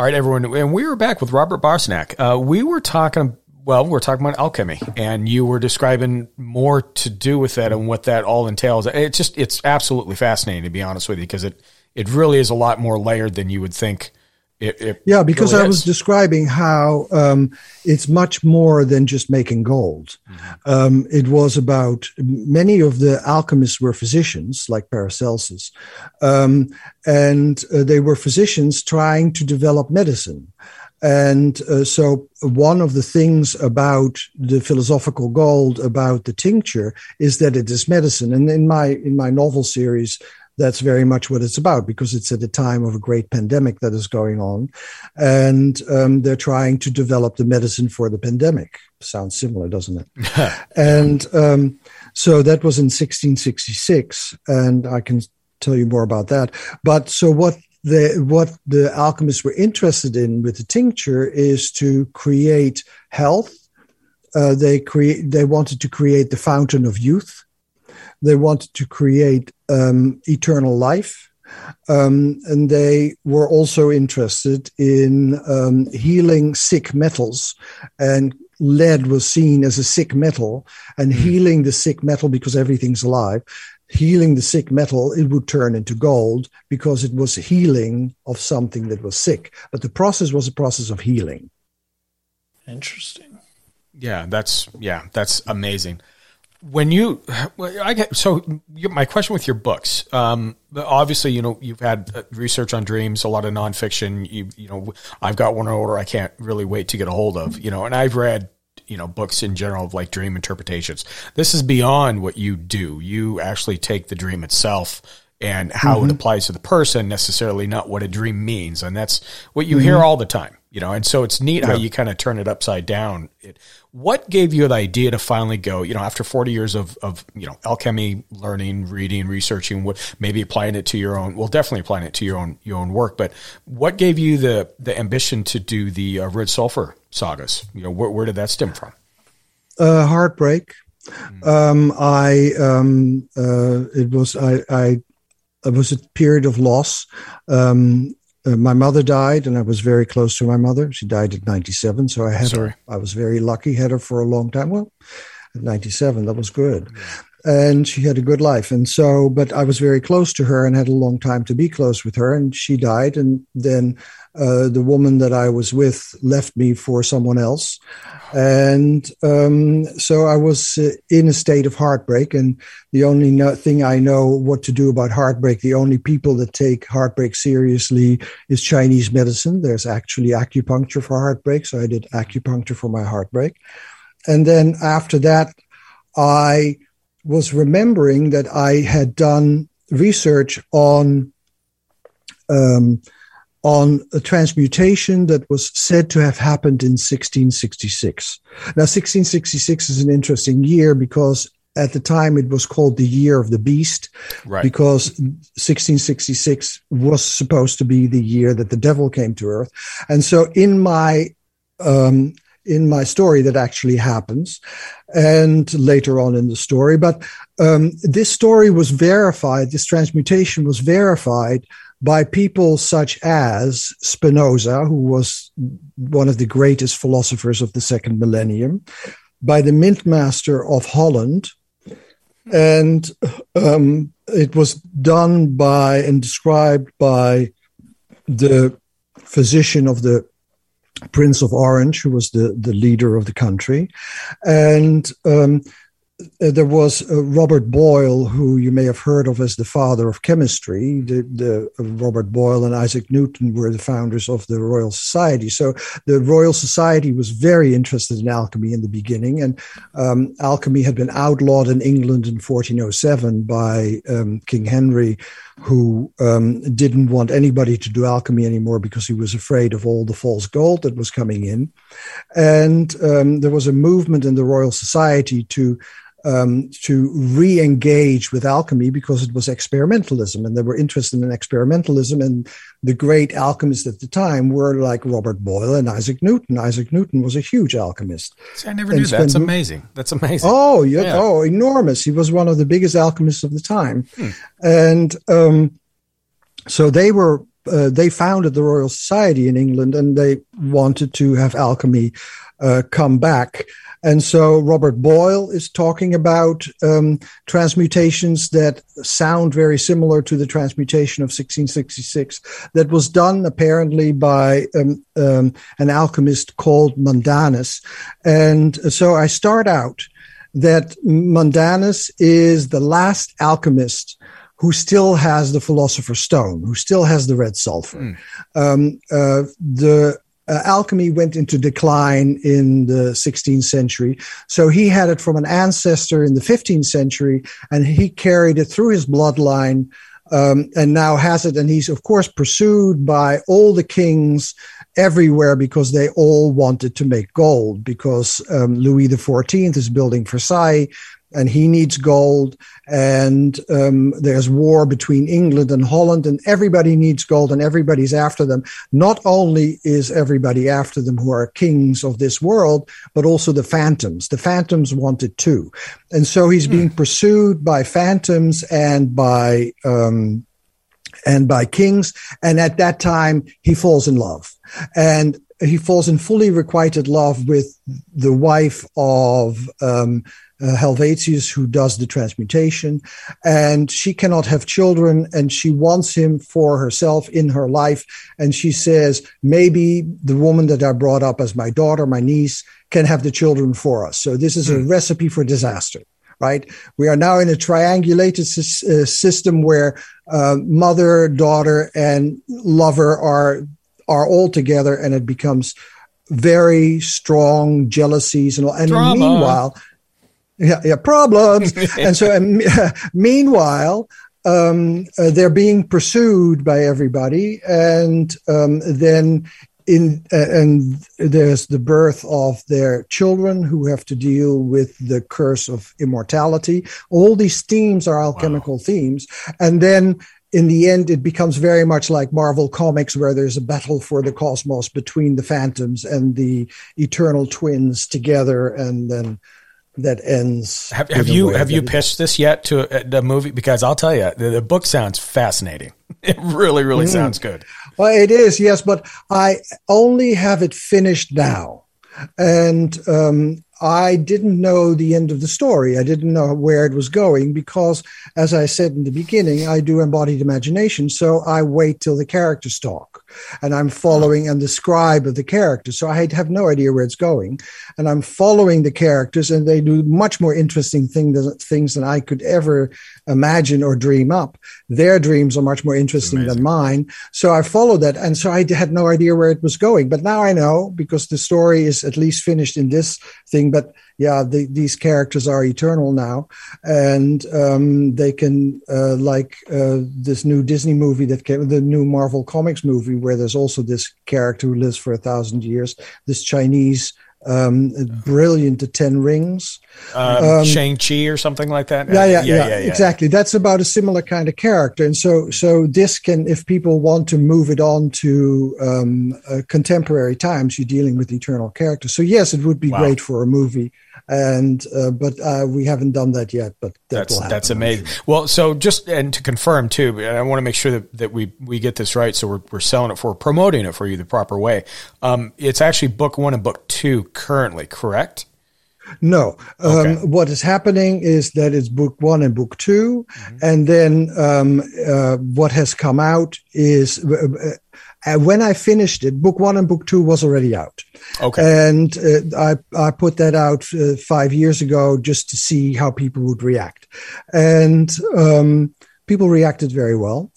All right, everyone, and we were back with Robert Bosnak. Uh, we were talking, well, we are talking about alchemy, and you were describing more to do with that and what that all entails. It's just, it's absolutely fascinating to be honest with you, because it, it really is a lot more layered than you would think it, it yeah, because really I was describing how um, it's much more than just making gold. Mm-hmm. Um, it was about many of the alchemists were physicians, like Paracelsus, um, and uh, they were physicians trying to develop medicine. And uh, so, one of the things about the philosophical gold, about the tincture, is that it is medicine. And in my in my novel series, that's very much what it's about because it's at a time of a great pandemic that is going on. And um, they're trying to develop the medicine for the pandemic. Sounds similar, doesn't it? and um, so that was in 1666. And I can tell you more about that. But so what the what the alchemists were interested in with the tincture is to create health. Uh, they create they wanted to create the fountain of youth they wanted to create um, eternal life. Um, and they were also interested in um, healing sick metals. And lead was seen as a sick metal, and mm. healing the sick metal because everything's alive. Healing the sick metal, it would turn into gold because it was healing of something that was sick. But the process was a process of healing. Interesting. Yeah, that's yeah, that's amazing when you i get so my question with your books um, obviously you know you've had uh, research on dreams a lot of nonfiction you you know i've got one order i can't really wait to get a hold of you know and i've read you know books in general of like dream interpretations this is beyond what you do you actually take the dream itself and how mm-hmm. it applies to the person necessarily not what a dream means and that's what you mm-hmm. hear all the time you know and so it's neat yeah. how you kind of turn it upside down it, what gave you the idea to finally go you know after 40 years of, of you know alchemy learning reading researching what maybe applying it to your own well definitely applying it to your own your own work but what gave you the the ambition to do the uh, red sulfur sagas? You know where, where did that stem from? Uh, heartbreak. Mm. um, i um, uh, it was i i it was a period of loss. Um, uh, my mother died, and I was very close to my mother. She died at 97, so I had Sorry. her. I was very lucky, had her for a long time. Well, at 97, that was good. And she had a good life. And so, but I was very close to her and had a long time to be close with her. And she died. And then uh, the woman that I was with left me for someone else. And um, so I was uh, in a state of heartbreak. And the only no- thing I know what to do about heartbreak, the only people that take heartbreak seriously is Chinese medicine. There's actually acupuncture for heartbreak. So I did acupuncture for my heartbreak. And then after that, I was remembering that I had done research on. Um, on a transmutation that was said to have happened in 1666. Now, 1666 is an interesting year because at the time it was called the year of the beast right. because 1666 was supposed to be the year that the devil came to earth and so in my um, in my story that actually happens and later on in the story but um, this story was verified this transmutation was verified by people such as Spinoza, who was one of the greatest philosophers of the second millennium, by the mint master of Holland, and um, it was done by and described by the physician of the Prince of Orange, who was the, the leader of the country. And um, there was uh, Robert Boyle, who you may have heard of as the father of chemistry. The, the uh, Robert Boyle and Isaac Newton were the founders of the Royal Society. So the Royal Society was very interested in alchemy in the beginning, and um, alchemy had been outlawed in England in 1407 by um, King Henry, who um, didn't want anybody to do alchemy anymore because he was afraid of all the false gold that was coming in. And um, there was a movement in the Royal Society to um, to re-engage with alchemy because it was experimentalism and they were interested in experimentalism and the great alchemists at the time were like robert boyle and isaac newton. Isaac newton was a huge alchemist. See, i never knew that. That's amazing. That's amazing. Oh yeah, yeah, oh enormous. He was one of the biggest alchemists of the time. Hmm. and um, so they were uh, they founded the royal society in england and they wanted to have alchemy uh, come back and so Robert Boyle is talking about um, transmutations that sound very similar to the transmutation of 1666 that was done apparently by um, um, an alchemist called Mundanus. And so I start out that Mundanus is the last alchemist who still has the philosopher's stone, who still has the red sulfur. Mm. Um, uh, the uh, alchemy went into decline in the 16th century. So he had it from an ancestor in the 15th century, and he carried it through his bloodline. Um, and now has it, and he's of course pursued by all the kings everywhere because they all wanted to make gold. Because um, Louis XIV is building Versailles, and he needs gold. And um, there's war between England and Holland, and everybody needs gold, and everybody's after them. Not only is everybody after them who are kings of this world, but also the phantoms. The phantoms want it too, and so he's hmm. being pursued by phantoms and by um, and by kings. And at that time, he falls in love, and he falls in fully requited love with the wife of um, uh, Helvetius, who does the transmutation, and she cannot have children, and she wants him for herself in her life. And she says, maybe the woman that I brought up as my daughter, my niece, can have the children for us. So this is a hmm. recipe for disaster. Right. We are now in a triangulated uh, system where uh, mother, daughter, and lover are are all together, and it becomes very strong jealousies and, and meanwhile yeah, yeah, problems. and so, meanwhile, um, uh, they're being pursued by everybody, and um, then in uh, and there's the birth of their children who have to deal with the curse of immortality. All these themes are alchemical wow. themes, and then in the end, it becomes very much like Marvel Comics, where there's a battle for the cosmos between the Phantoms and the Eternal Twins together, and then that ends. Have, have you have you pitched this yet to the movie? Because I'll tell you, the, the book sounds fascinating. It really, really mm. sounds good. Well, it is, yes, but I only have it finished now, and um, I didn't know the end of the story. I didn't know where it was going because, as I said in the beginning, I do embodied imagination. So I wait till the characters talk and I'm following and the scribe of the character. So I have no idea where it's going. And I'm following the characters and they do much more interesting thing than, things than I could ever imagine or dream up. Their dreams are much more interesting than mine. So I followed that. And so I had no idea where it was going. But now I know because the story is at least finished in this thing. But yeah, the, these characters are eternal now, and um, they can uh, like uh, this new Disney movie that came, the new Marvel Comics movie, where there's also this character who lives for a thousand years, this Chinese um, brilliant, The Ten Rings. Um, um, Shang-Chi or something like that. Yeah yeah, yeah, yeah, yeah, exactly. That's about a similar kind of character. And so, so this can, if people want to move it on to um, uh, contemporary times, you're dealing with eternal characters. So yes, it would be wow. great for a movie and uh, but uh, we haven't done that yet. But that that's that's amazing. Well, so just and to confirm too, I want to make sure that, that we we get this right. So we're we're selling it for promoting it for you the proper way. Um, it's actually book one and book two currently, correct? No. Um, okay. what is happening is that it's book one and book 2 mm-hmm. and then um, uh, what has come out is uh, when I finished it, book one and book two was already out. Okay. And uh, I, I put that out uh, five years ago just to see how people would react. And um, people reacted very well.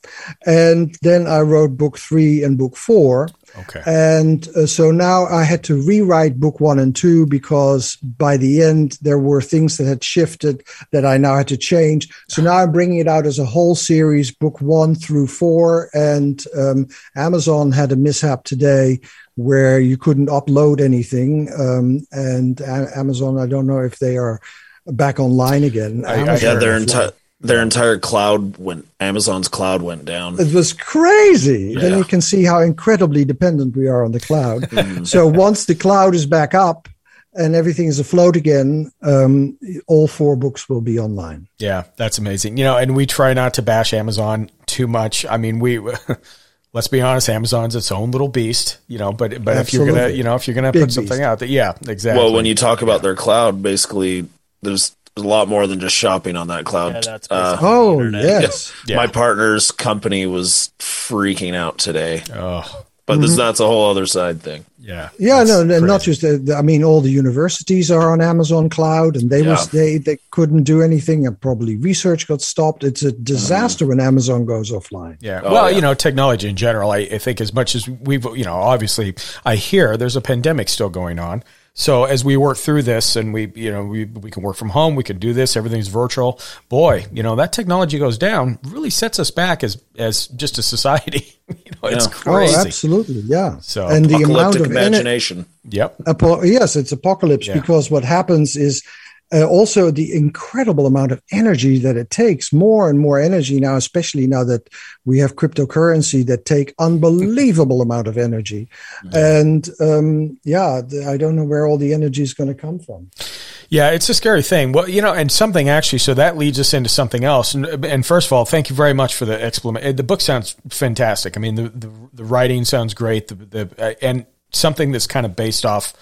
And then I wrote book three and book four. Okay. And uh, so now I had to rewrite book one and two because by the end there were things that had shifted that I now had to change. So now I'm bringing it out as a whole series, book one through four. And um, Amazon had a mishap today where you couldn't upload anything. Um, and a- Amazon, I don't know if they are back online again. I, I, yeah, they're entire their entire cloud went Amazon's cloud went down. It was crazy. Yeah. Then you can see how incredibly dependent we are on the cloud. Mm. so once the cloud is back up and everything is afloat again, um, all four books will be online. Yeah, that's amazing. You know, and we try not to bash Amazon too much. I mean, we let's be honest, Amazon's its own little beast, you know, but but Absolutely. if you're gonna you know, if you're gonna Big put something beast. out that yeah, exactly. Well, when you talk about their cloud, basically there's a lot more than just shopping on that cloud. Yeah, uh, oh yes, yeah. my partner's company was freaking out today. Oh. But mm-hmm. this, that's a whole other side thing. Yeah, yeah, no, crazy. not just. The, I mean, all the universities are on Amazon Cloud, and they yeah. was they they couldn't do anything, and probably research got stopped. It's a disaster mm-hmm. when Amazon goes offline. Yeah, oh, well, yeah. you know, technology in general. I, I think as much as we've, you know, obviously, I hear there's a pandemic still going on. So as we work through this and we, you know, we, we can work from home, we can do this, everything's virtual. Boy, you know, that technology goes down really sets us back as, as just a society. you know, yeah. it's crazy. Oh, absolutely. Yeah. So and the amount of imagination. yep. Apo- yes, it's apocalypse yeah. because what happens is uh, also the incredible amount of energy that it takes more and more energy now especially now that we have cryptocurrency that take unbelievable amount of energy and um, yeah i don't know where all the energy is going to come from yeah, it's a scary thing. Well, you know, and something actually, so that leads us into something else. And, and first of all, thank you very much for the explanation. The book sounds fantastic. I mean, the, the, the writing sounds great. The, the, uh, and something that's kind of based off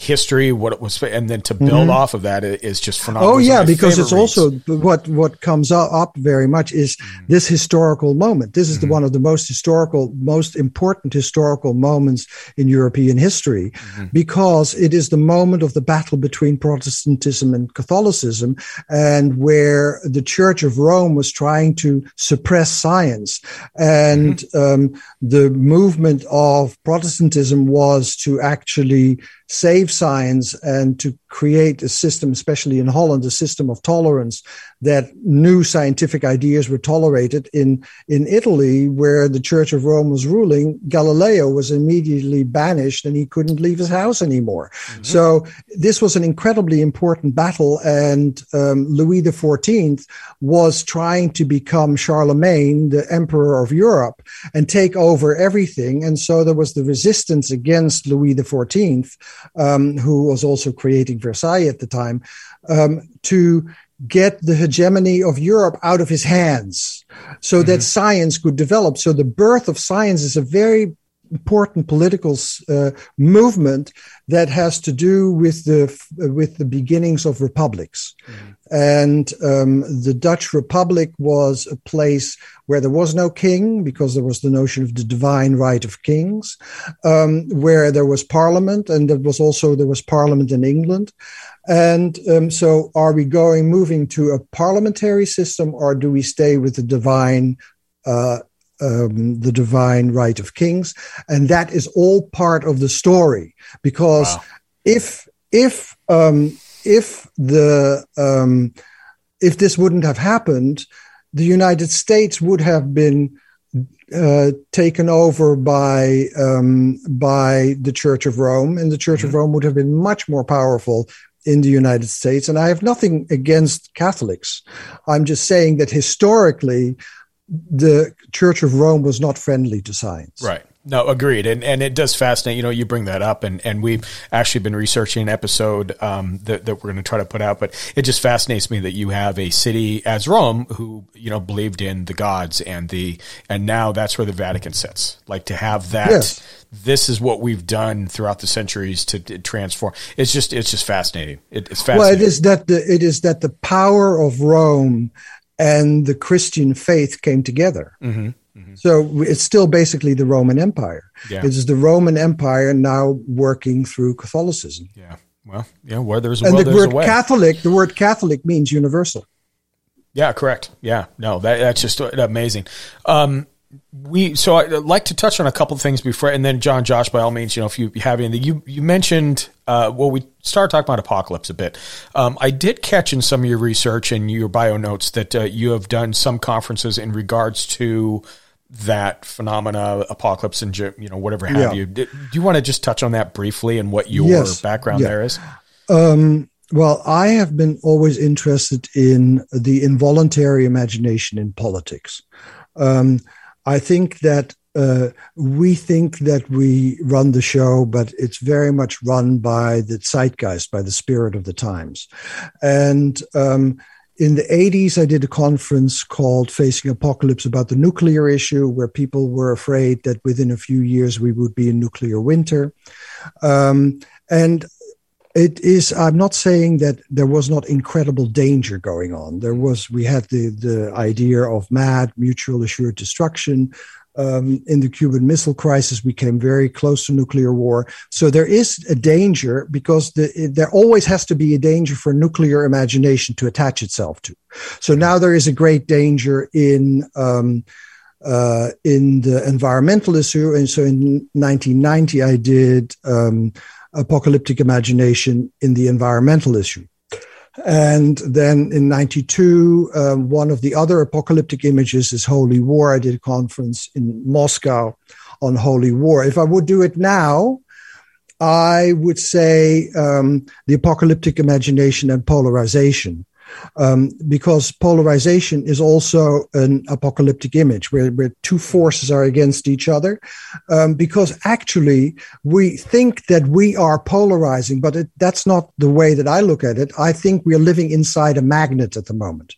history, what it was, and then to build mm-hmm. off of that is just phenomenal. Oh yeah, because it's reads. also what what comes up very much is mm-hmm. this historical moment. This is mm-hmm. the one of the most historical, most important historical moments in European history, mm-hmm. because it is the moment of the battle between Protestantism and Catholicism, and where the Church of Rome was trying to suppress science, and mm-hmm. um, the movement of Protestantism was to actually save science and to create a system, especially in Holland, a system of tolerance that new scientific ideas were tolerated. In, in Italy, where the Church of Rome was ruling, Galileo was immediately banished and he couldn't leave his house anymore. Mm-hmm. So this was an incredibly important battle. And um, Louis XIV was trying to become Charlemagne, the emperor of Europe, and take over everything. And so there was the resistance against Louis XIV, um, who was also creating Versailles at the time, um, to get the hegemony of Europe out of his hands so mm-hmm. that science could develop. So the birth of science is a very important political uh, movement that has to do with the with the beginnings of republics, mm-hmm. and um, the Dutch Republic was a place where there was no king because there was the notion of the divine right of kings, um, where there was parliament, and there was also there was parliament in England. And um, so, are we going moving to a parliamentary system, or do we stay with the divine, uh, um, the divine right of kings? And that is all part of the story, because wow. if if um, if the um, if this wouldn't have happened, the United States would have been uh, taken over by um, by the Church of Rome, and the Church mm-hmm. of Rome would have been much more powerful in the United States. And I have nothing against Catholics. I'm just saying that historically, the Church of Rome was not friendly to science. Right. No, agreed, and and it does fascinate. You know, you bring that up, and and we've actually been researching an episode um, that that we're going to try to put out. But it just fascinates me that you have a city as Rome who you know believed in the gods and the and now that's where the Vatican sits. Like to have that. Yes. This is what we've done throughout the centuries to, to transform. It's just it's just fascinating. It, it's fascinating. Well, it is that the it is that the power of Rome and the Christian faith came together. Mm-hmm Mm-hmm. So it's still basically the Roman Empire. Yeah. It is the Roman Empire now working through Catholicism. Yeah. Well, yeah. Where there's a and will, the word Catholic, the word Catholic means universal. Yeah, correct. Yeah, no, that, that's just amazing. Um, we so I'd like to touch on a couple of things before, and then John, Josh, by all means, you know, if you have anything, you you mentioned uh, well, we started talking about apocalypse a bit. Um, I did catch in some of your research and your bio notes that uh, you have done some conferences in regards to that phenomena, apocalypse, and you know whatever have yeah. you. Do you want to just touch on that briefly and what your yes. background yeah. there is? Um, well, I have been always interested in the involuntary imagination in politics. Um, I think that uh, we think that we run the show, but it's very much run by the zeitgeist, by the spirit of the times. And um, in the 80s, I did a conference called Facing Apocalypse about the nuclear issue, where people were afraid that within a few years we would be in nuclear winter. Um, and it is, I'm not saying that there was not incredible danger going on. There was, we had the, the idea of MAD, mutual assured destruction, um, in the Cuban Missile Crisis, we came very close to nuclear war. So there is a danger because the, there always has to be a danger for nuclear imagination to attach itself to. So now there is a great danger in um, uh, in the environmental issue, and so in 1990 I did um, apocalyptic imagination in the environmental issue. And then in 92, um, one of the other apocalyptic images is Holy War. I did a conference in Moscow on Holy War. If I would do it now, I would say um, the apocalyptic imagination and polarization um, because polarization is also an apocalyptic image where, where two forces are against each other. Um, because actually, we think that we are polarizing, but it, that's not the way that I look at it. I think we are living inside a magnet at the moment,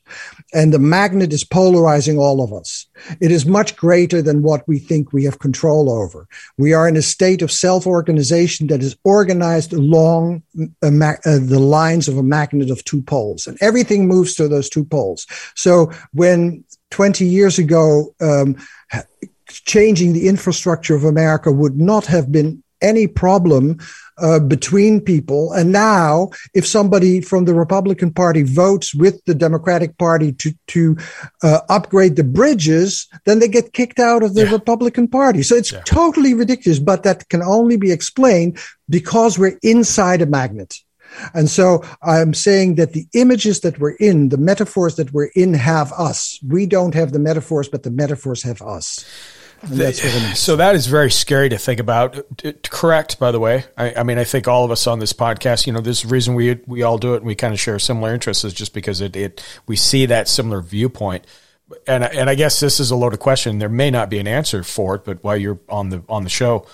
and the magnet is polarizing all of us. It is much greater than what we think we have control over. We are in a state of self organization that is organized along ma- uh, the lines of a magnet of two poles. And everything moves to those two poles. So when 20 years ago, um, changing the infrastructure of America would not have been any problem uh, between people. And now, if somebody from the Republican Party votes with the Democratic Party to to uh, upgrade the bridges, then they get kicked out of the yeah. Republican Party. So it's yeah. totally ridiculous. But that can only be explained because we're inside a magnet. And so I'm saying that the images that we're in, the metaphors that we're in, have us. We don't have the metaphors, but the metaphors have us. So that is very scary to think about. Correct, by the way. I, I, mean, I think all of us on this podcast, you know, this reason we we all do it and we kind of share similar interests is just because it, it we see that similar viewpoint. And and I guess this is a loaded question. There may not be an answer for it, but while you're on the on the show,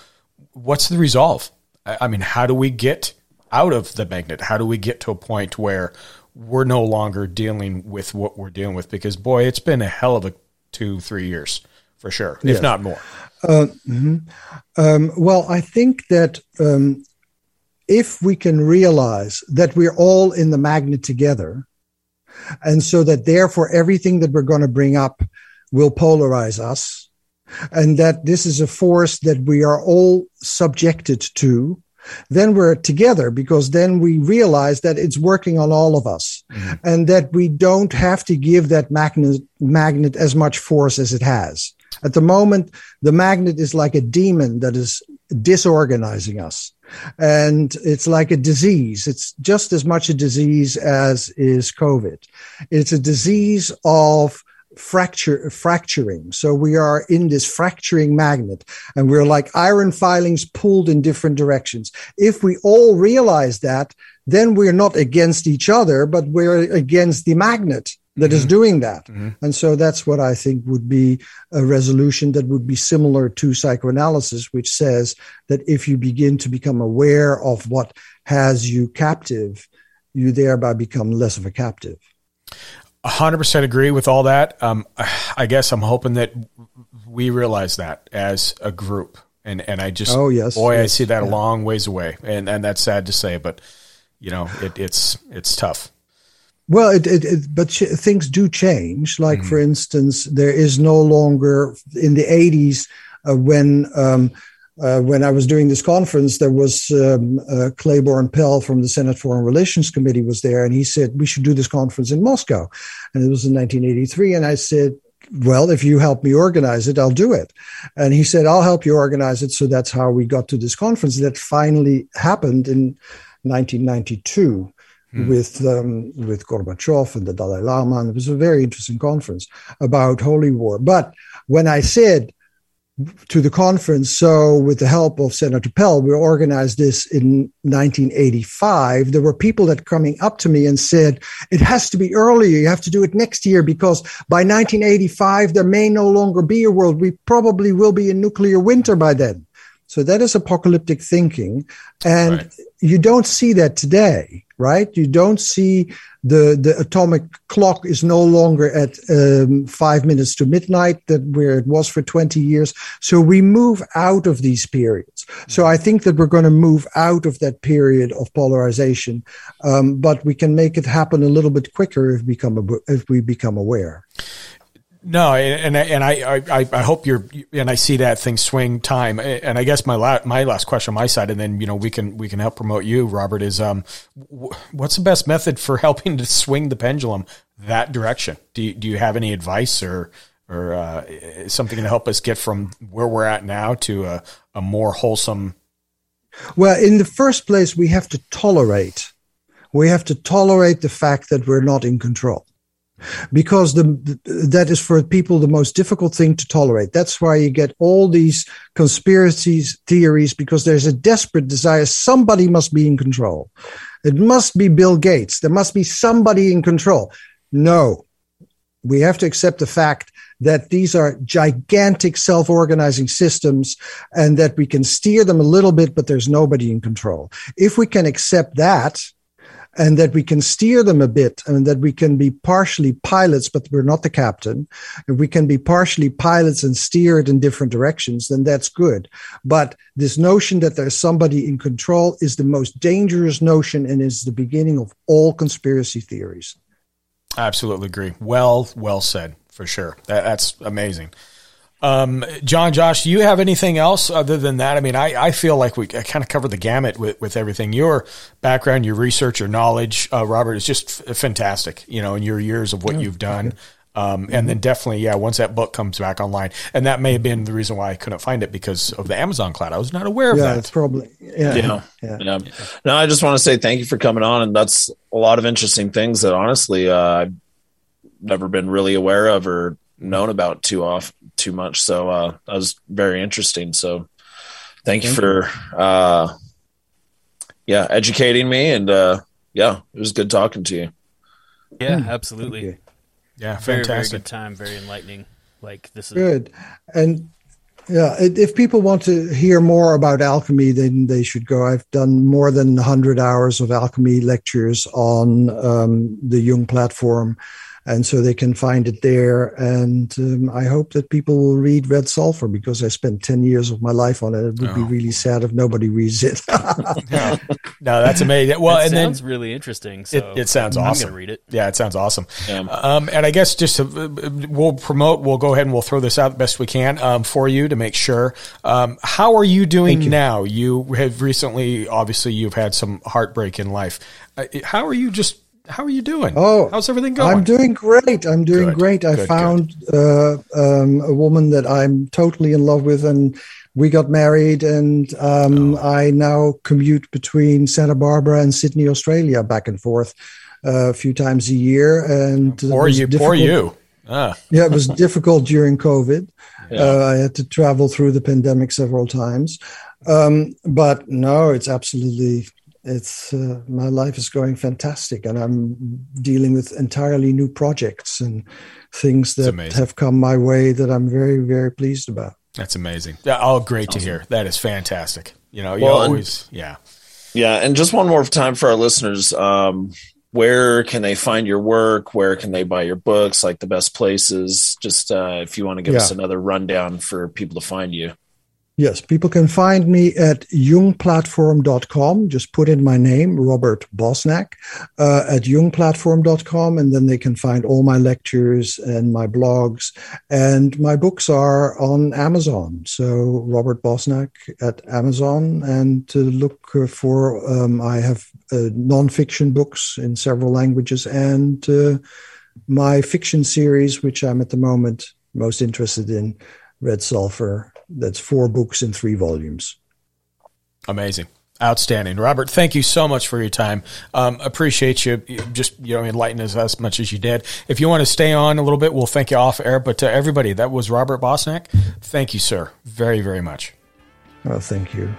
what's the resolve? I, I mean, how do we get out of the magnet? How do we get to a point where we're no longer dealing with what we're dealing with? Because boy, it's been a hell of a two three years for sure, yes. if not more. Uh, mm-hmm. um, well, I think that um, if we can realize that we're all in the magnet together, and so that therefore everything that we're going to bring up will polarize us, and that this is a force that we are all subjected to, then we're together because then we realize that it's working on all of us mm-hmm. and that we don't have to give that magnet, magnet as much force as it has. At the moment, the magnet is like a demon that is disorganizing us. And it's like a disease. It's just as much a disease as is COVID. It's a disease of fracture fracturing so we are in this fracturing magnet and we're like iron filings pulled in different directions if we all realize that then we're not against each other but we're against the magnet that mm-hmm. is doing that. Mm-hmm. And so that's what I think would be a resolution that would be similar to psychoanalysis, which says that if you begin to become aware of what has you captive, you thereby become less of a captive. 100% agree with all that. Um, I guess I'm hoping that we realize that as a group. And, and I just, oh, yes, boy, yes, I see that yeah. a long ways away. And, and that's sad to say, but you know, it, it's, it's tough. Well, it, it, it but ch- things do change. Like, mm. for instance, there is no longer in the 80s uh, when. Um, uh, when I was doing this conference, there was um, uh, Claiborne Pell from the Senate Foreign Relations Committee was there, and he said we should do this conference in Moscow, and it was in 1983. And I said, well, if you help me organize it, I'll do it. And he said, I'll help you organize it. So that's how we got to this conference that finally happened in 1992 mm. with um, with Gorbachev and the Dalai Lama. And it was a very interesting conference about holy war. But when I said to the conference, so with the help of Senator Pell, we organized this in 1985. There were people that coming up to me and said, it has to be earlier. You have to do it next year because by 1985, there may no longer be a world. We probably will be in nuclear winter by then. So that is apocalyptic thinking. And right. you don't see that today, right? You don't see the, the atomic clock is no longer at um, five minutes to midnight that where it was for 20 years. So we move out of these periods. So I think that we're going to move out of that period of polarization. Um, but we can make it happen a little bit quicker if, become, if we become aware. No, and and I, I I hope you're and I see that thing swing time. And I guess my last my last question on my side, and then you know we can we can help promote you, Robert. Is um, what's the best method for helping to swing the pendulum that direction? Do you, do you have any advice or or uh, something to help us get from where we're at now to a, a more wholesome? Well, in the first place, we have to tolerate. We have to tolerate the fact that we're not in control because the, that is for people the most difficult thing to tolerate. That's why you get all these conspiracies theories because there's a desperate desire. Somebody must be in control. It must be Bill Gates. There must be somebody in control. No, we have to accept the fact that these are gigantic self-organizing systems and that we can steer them a little bit, but there's nobody in control. If we can accept that, and that we can steer them a bit and that we can be partially pilots, but we're not the captain. If we can be partially pilots and steer it in different directions, then that's good. But this notion that there's somebody in control is the most dangerous notion and is the beginning of all conspiracy theories. absolutely agree. Well, well said for sure. That, that's amazing. Um, John, Josh, do you have anything else other than that? I mean, I, I feel like we kind of covered the gamut with, with everything. Your background, your research, your knowledge, uh, Robert, is just f- fantastic, you know, in your years of what you've done. Um, and then definitely, yeah, once that book comes back online, and that may have been the reason why I couldn't find it because of the Amazon cloud. I was not aware of yeah, that. it's probably yeah, Yeah. yeah. Yeah. No, I just want to say thank you for coming on, and that's a lot of interesting things that honestly uh, I've never been really aware of or known about too off too much. So uh, that was very interesting. So thank you for uh, yeah educating me, and uh, yeah, it was good talking to you. Yeah, Hmm. absolutely. Okay. Yeah, Very, very fantastic. good time. Very enlightening. Like this is Good. And yeah, if people want to hear more about alchemy, then they should go. I've done more than 100 hours of alchemy lectures on um, the Jung platform. And so they can find it there. And um, I hope that people will read Red Sulfur because I spent 10 years of my life on it. It would be Oh. really sad if nobody reads it. Yeah. No, that's amazing. Well, it and then really interesting. So it, it sounds I'm awesome. gonna read it. Yeah, it sounds awesome. Yeah. Um, and I guess just to, we'll promote, we'll go ahead and we'll throw this out the best we can um, for you to make sure. Um, how are you doing you. now? You have recently, obviously, you've had some heartbreak in life. Uh, how are you just, how are you doing? Oh, how's everything going? I'm doing great. I'm doing Good, great. I good, found uh, um, a woman that I'm totally in love with, and we got married. And um, Oh. I now commute between Santa Barbara and Sydney, Australia, back and forth uh, a few times a year. And was you, poor difficult- you. Ah, Yeah, it was difficult during COVID. Yeah. Uh, I had to travel through the pandemic several times. Um, but no, it's absolutely it's uh, my life is going fantastic and i'm dealing with entirely new projects and things that have come my way that i'm very very pleased about that's amazing. Yeah, oh, great to hear. That is fantastic. You know, you Well, and- always, yeah. Yeah, and just one more time for our listeners, um, where can they find your work? Where can they buy your books? Like the best places? Just uh, if you want to give us another rundown for people to find you. Yes people can find me at jungplatform.com just put in my name robert bosnak uh, at jungplatform.com and then they can find all my lectures and my blogs. And my books are on amazon. So robert bosnak at amazon. And to look uh, for um, i have uh, non-fiction books in several languages and uh, my fiction series which i'm at the moment most interested in red sulfur that's four books in three volumes Amazing. Outstanding. Robert, thank you so much for your time. Um, appreciate you just, you know, enlightening us as much as you did. If you want to stay on a little bit, we'll thank you off air. But uh, everybody, that was Robert Bosnak. Thank you, sir, very, very much. oh thank you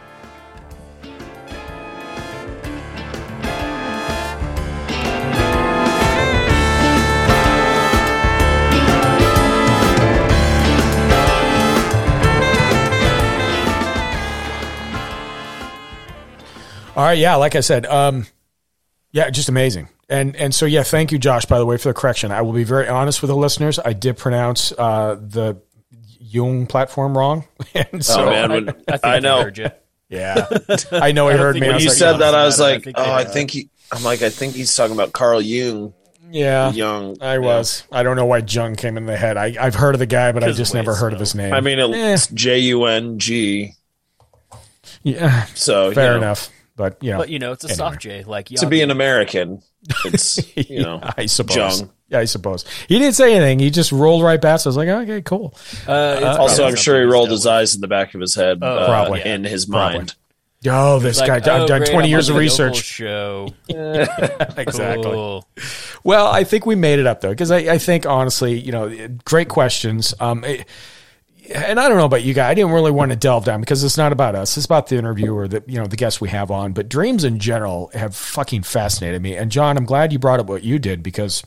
All right. Yeah. Like I said, um, yeah, just amazing. And, and so, yeah, thank you, Josh, by the way, for the correction. I will be very honest with the listeners. I did pronounce, uh, the Jung platform wrong. and so, oh man, I, when, I think I I know heard you. yeah, I know he I heard me. When was you like, said "Oh, that, I I was think like, they oh, I think he. I'm like, I think he's talking about Carl Jung. yeah, Young. I was. I don't know why Jung came in the head. I, I've heard of the guy, but I just never heard slow. of his name. I mean, Eh. it's J U N G. yeah, So fair you know, enough. But you know, But you know, it's a Anyway. soft J. Like To be an American, it's you know, I suppose. Jung. Yeah, I suppose he didn't say anything. He just rolled right past. I was like, okay, cool. Uh, it's Also, I'm sure he rolled his eyes in the back of his head, Oh, uh, Probably. in his Probably. mind. Oh, this with. guy. Like, I've oh, done great, 20 I'm years of on the Opal research. Show. exactly. Cool. Well, I think we made it up though, because I, I think honestly, you know, great questions. Um, it- and I don't know about you guys. I didn't really want to delve down because it's not about us. It's about the interviewer, the you know, the guests we have on. But dreams in general have fucking fascinated me. And John, I'm glad you brought up what you did because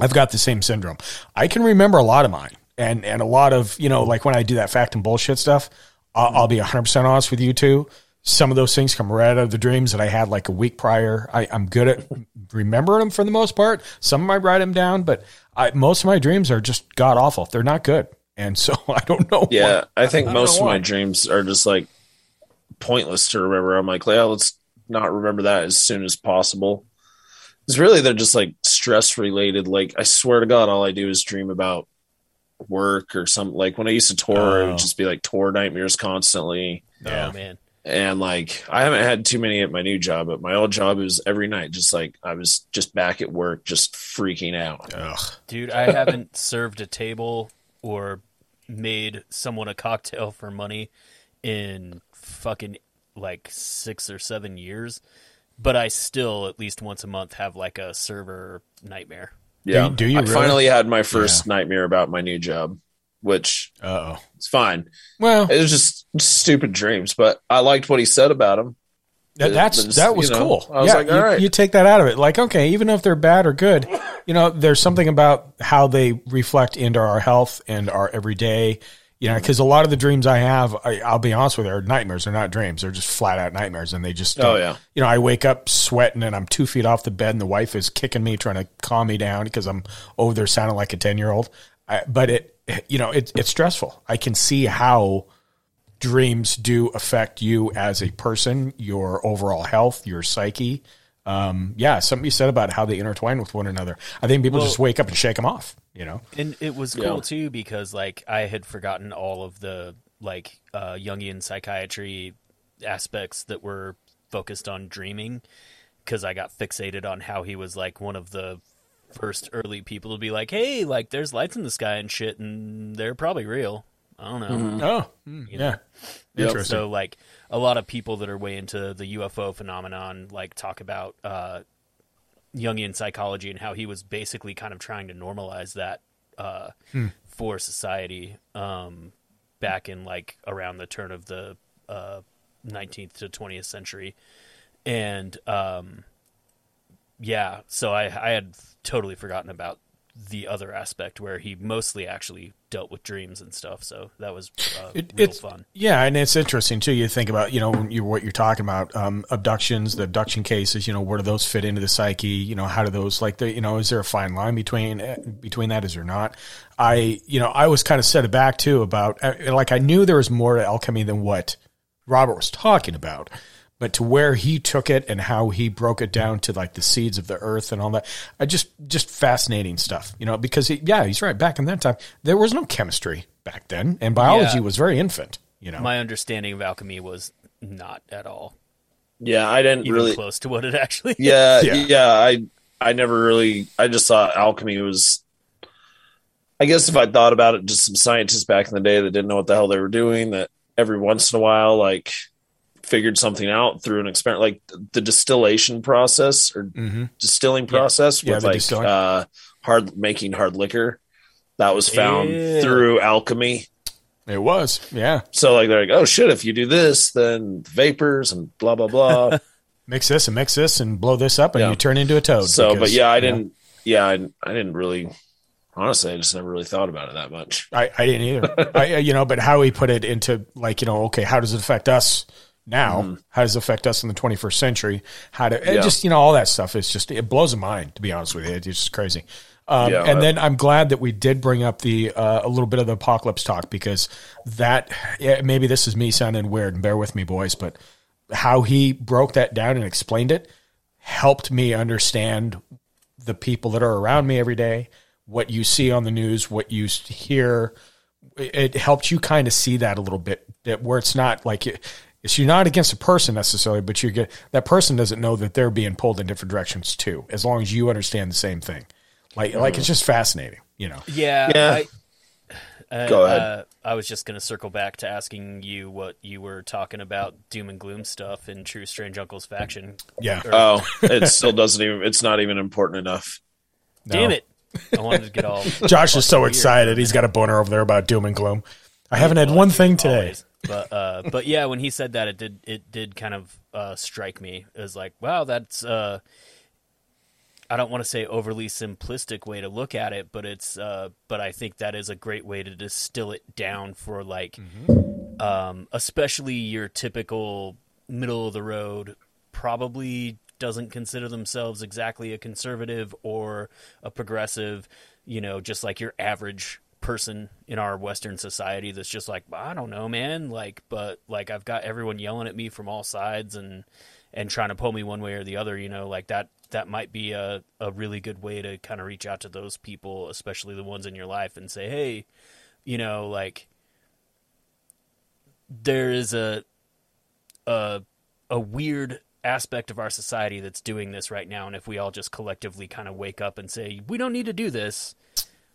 I've got the same syndrome. I can remember a lot of mine, and and a lot of you know, like when I do that fact and bullshit stuff. I'll, I'll be 100 percent honest with you too. Some of those things come right out of the dreams that I had like a week prior. I, I'm good at remembering them for the most part. Some I write them down, but I, most of my dreams are just god awful. They're not good, and so I don't know. Yeah, why. I think I most know of my dreams are just like pointless to remember. I'm like, yeah, let's not remember that as soon as possible. It's really they're just like stress related. Like I swear to God, all I do is dream about work or something. Like when I used to tour, it Oh. would just be like tour nightmares constantly. Oh man. and like I haven't had too many at my new job, but my old job was every night, just like I was just back at work, just freaking out. Ugh. Dude, I haven't served a table or made someone a cocktail for money in fucking like six or seven years, but I still at least once a month have like a server nightmare. Yeah, you- do you I really? finally had my first nightmare about my new job, which oh. it's fine. Well, It was just stupid dreams, but I liked what he said about him. That, that's it's, that was you know, cool. I was yeah, like, you, all right. you take that out of it. Like, okay, even if they're bad or good, you know, there's something about how they reflect into our health and our everyday. You know, because a lot of the dreams I have, I, I'll be honest with you, are nightmares. They're not dreams. They're just flat out nightmares, and they just. Oh, yeah. You know, I wake up sweating, and I'm two feet off the bed, and the wife is kicking me, trying to calm me down because I'm over there sounding like a ten year old. But it, you know, it, it's stressful. I can see how dreams do affect you as a person, your overall health, your psyche. Um, yeah, something you said about how they intertwine with one another. I think people Well- just wake up and shake them off. You know, And it was Yeah. cool too because like I had forgotten all of the like uh, Jungian psychiatry aspects that were focused on dreaming because I got fixated on how he was like one of the first early people to be like, hey, like there's lights in the sky and shit, and they're probably real. I don't know. oh mm, You yeah, know? interesting. So like a lot of people that are way into the UFO phenomenon like talk about uh, Jungian psychology and how he was basically kind of trying to normalize that uh, for society um, back in like around the turn of the uh, 19th to 20th century, and um, yeah, so I I had totally forgotten about the other aspect where he mostly actually dealt with dreams and stuff. So that was uh, It, real it's fun. yeah, and it's interesting too. You think about you know when you, what you're talking about um, abductions, the abduction cases. You know where do those fit into the psyche? You know how do those like the you know is there a fine line between eh, between that? Is there not? I you know I was kind of set aback too about uh, like I knew there was more to alchemy than what Robert was talking about. But to where he took it and how he broke it down to like the seeds of the earth and all that, I just just fascinating stuff, you know. Because he, yeah, he's right. Back in that time, there was no chemistry back then, and biology Yeah. was very infant. You know, My understanding of alchemy was not at all Yeah, I didn't even really. close to what it actually. is. Yeah, Yeah. yeah, I I never really. I just thought alchemy was. I guess if I thought about it, just some scientists back in the day that didn't know what the hell they were doing. That every once in a while, like, figured something out through an experiment, like the distillation process or Mhm. distilling process Yeah, with the like distilling. uh, hard making hard liquor. That was found Ew. through alchemy. it was. Yeah, So like they're like, oh shit, if you do this, then vapors and blah blah blah. mix this and mix this and blow this up, and Yeah. you turn into a toad. so, but yeah, I didn't. Yeah, I, I didn't really. Honestly, I just never really thought about it that much. I, I didn't either. I, you know, but how he put it into like, you know, okay, how does it affect us now? How does it affect us in the 21st century? How to Mm-hmm. Yeah. just, you know, all that stuff is just, it blows the mind, to be honest with you. It's just crazy. Um, Yeah, and I- then I'm glad that we did bring up the, uh, a little bit of the apocalypse talk because that, yeah, maybe this is me sounding weird and bear with me boys, but how he broke that down and explained it helped me understand the people that are around me every day, what you see on the news, what you hear. It helped you kind of see that a little bit, that where it's not like it's you're not against a person necessarily, but you get that person doesn't know that they're being pulled in different directions too, as long as you understand the same thing. Like, like it's just fascinating, you know. Yeah. Yeah. I, uh, Go ahead. Uh, I was just going to circle back to asking you what you were talking about doom and gloom stuff in True Strange Uncle's faction. Yeah. Or- Oh, it still doesn't even. It's not even important enough. Damn it. I wanted to get all. Josh is so weird. excited. He's got a boner over there about doom and gloom. I haven't had one thing today. always. But uh, but yeah, when he said that, it did it did kind of uh, strike me as like, wow, that's uh, I don't want to say overly simplistic way to look at it, but it's uh, but I think that is a great way to distill it down for like, um, especially your typical middle of the road, probably doesn't consider themselves exactly a conservative or a progressive, you know, just like your average person in our western society that's just like I don't know man like but like I've got everyone yelling at me from all sides and and trying to pull me one way or the other you know like that that might be a a really good way to kind of reach out to those people especially the ones in your life and say hey you know like there is a a a weird aspect of our society that's doing this right now, and if we all just collectively kind of wake up and say we don't need to do this,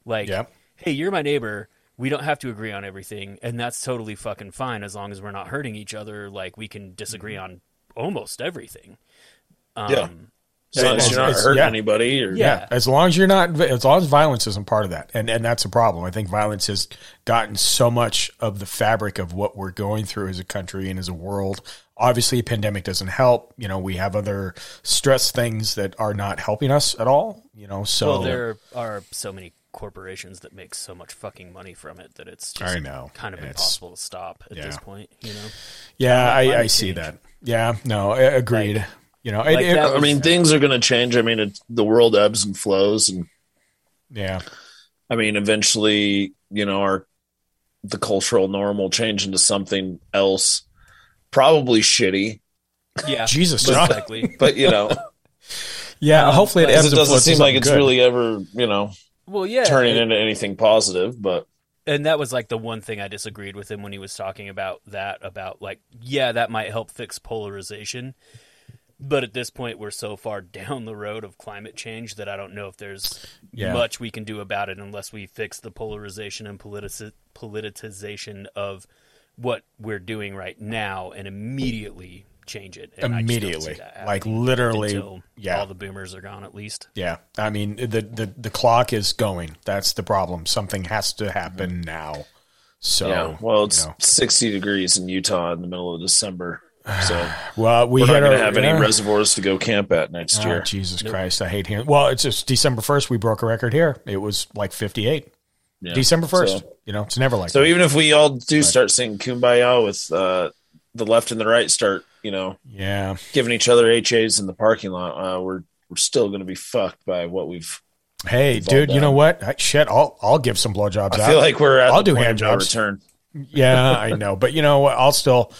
like, Yep. Hey, you're my neighbor. We don't have to agree on everything, and that's totally fucking fine as long as we're not hurting each other. Like we can disagree Mm-hmm. on almost everything. Um, Yeah. As long as you're not hurting yeah. anybody, or Yeah. As long as you're not, as long as violence isn't part of that, and and that's a problem. I think violence has gotten so much of the fabric of what we're going through as a country and as a world. Obviously, a pandemic doesn't help. You know, we have other stress things that are not helping us at all. You know, so Well, there are so many corporations that make so much fucking money from it that it's just I know. kind of It's- impossible to stop at this point. You know, yeah, I, I see that. Yeah, no, agreed. Like- you know, like it- that I mean, things are going to change. I mean, it, the world ebbs and flows, and yeah, I mean, eventually, you know, our the cultural norm will change into something else, probably shitty, yeah, Jesus, most John. but you know, yeah. Um, hopefully, it ebbs it doesn't seem like it's good. really ever, you know, Well, yeah, turning it- into anything positive. But and that was like the one thing I disagreed with him when he was talking about that about like yeah that might help fix polarization but at this point we're so far down the road of climate change that I don't know if there's Yeah. much we can do about it unless we fix the polarization and politici- politicization of what we're doing right now and immediately change it And I just don't see Immediately. that Like, literally, until yeah. all the boomers are gone at least Yeah, I mean the the the clock is going. That's the problem. Something has to happen mm-hmm. now. So yeah, well, it's you know. 60 degrees in Utah in the middle of December, so well, we we're not going to have any uh, reservoirs to go camp at next Oh, year. Jesus Christ, I hate hearing. Well, it's just December first. We broke a record here. It was like fifty eight. Yeah. December first. So- you know, it's never like So that. even if we all do start singing "Kumbaya" with uh, the left and the right start, you know, yeah, giving each other HAs in the parking lot, uh, we're we're still going to be fucked by what we've. Hey, We've dude, you know what? I- Shit, I'll I'll give some blowjobs. I out. feel like we're at. I'll the do point hand jobs. Return. Yeah, I know, but you know what? I'll still.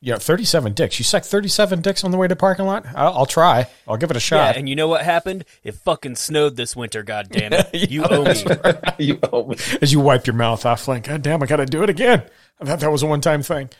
You know, thirty-seven dicks. You suck thirty-seven dicks on the way to parking lot. I'll, I'll try. I'll give it a yeah shot. and you know what happened it fucking snowed this winter god damn it you owe me you owe me. As you wipe your mouth off, like, God damn, I got to do it again. I thought that was a one-time thing.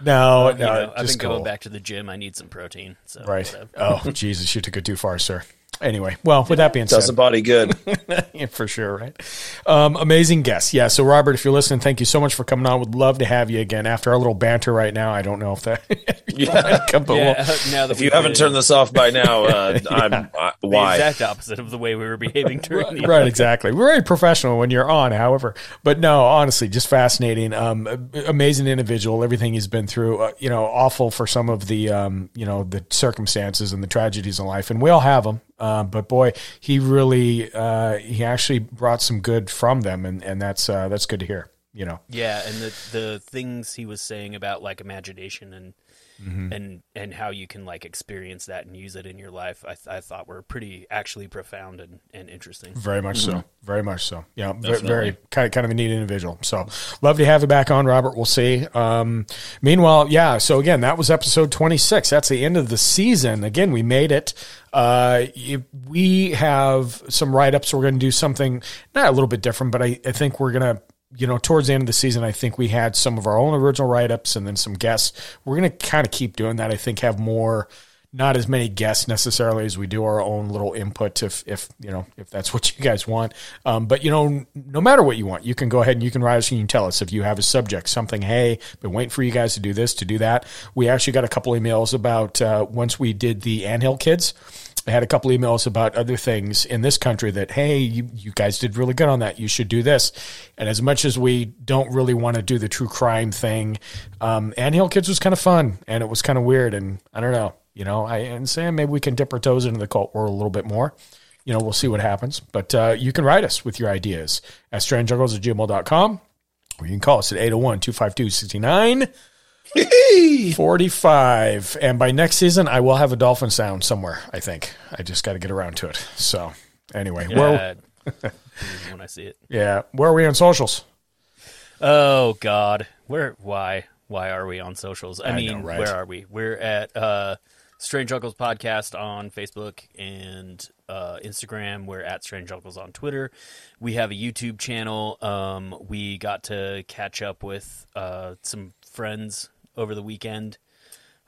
No, uh, you no, know, I've just been going back to the gym. I need some protein. So Right. whatever. Oh, Jesus, you took it too far, sir. Anyway, well, with that being Does the said, body good. yeah, for sure, right? Um, amazing guest. Yeah. So, Robert, if you're listening, thank you so much for coming on. Would love to have you again after our little banter right now. I don't know if that. Yeah. but we'll- now that If we you haven't did turned this off by now, uh, I'm uh, the why? exact opposite of the way we were behaving during the right, exactly. We're very professional when you're on, however. But no, honestly, just fascinating. Um, amazing individual. Everything he's been through. Uh, you know, awful for some of the um, you know, the circumstances and the tragedies in life, and we all have them. Uh, but boy, he really, uh, he actually brought some good from them, and and that's uh, that's good to hear. You know, Yeah, and the the things he was saying about like imagination and Mm-hmm. and and how you can like experience that and use it in your life, I, th- I thought were pretty actually profound and, and interesting. Very much so. Very much so. Yeah, ve- Definitely. very kind of kind of a neat individual. So love to have you back on, Robert. We'll see. Um, meanwhile, yeah. So again, that was episode twenty six. That's the end of the season. Again, we made it. Uh, we have some write ups. We're going to do something not a little bit different, but I, I think we're going to. You know, towards the end of the season, I think we had some of our own original write ups and then some guests. We're going to kind of keep doing that. I think have more not as many guests necessarily as we do our own little input if if you know if that's what you guys want um, but you know no matter what you want you can go ahead and you can write us and you can tell us if you have a subject something hey been waiting for you guys to do this to do that we actually got a couple emails about uh, once we did the anthill kids I had a couple emails about other things in this country that, hey, you, you guys did really good on that. You should do this. And as much as we don't really want to do the true crime thing, um, Anthill Kids was kind of fun and it was kind of weird. And I don't know, you know, I and Sam, maybe we can dip our toes into the cult world a little bit more. You know, we'll see what happens. But uh, you can write us with your ideas at strangejuggles at gmail.com or you can call us at 801 252 69 45. And by next season, I will have a dolphin sound somewhere, I think. I just got to get around to it. So, anyway, where, Yeah, when I see it. yeah, where are we on socials? Oh God, where? Why? Why are we on socials? I, I mean, know, right? where are we? We're at uh, Strange Uncles Podcast on Facebook and uh, Instagram. We're at Strange Uncles on Twitter. We have a YouTube channel. Um, we got to catch up with uh, some friends over the weekend.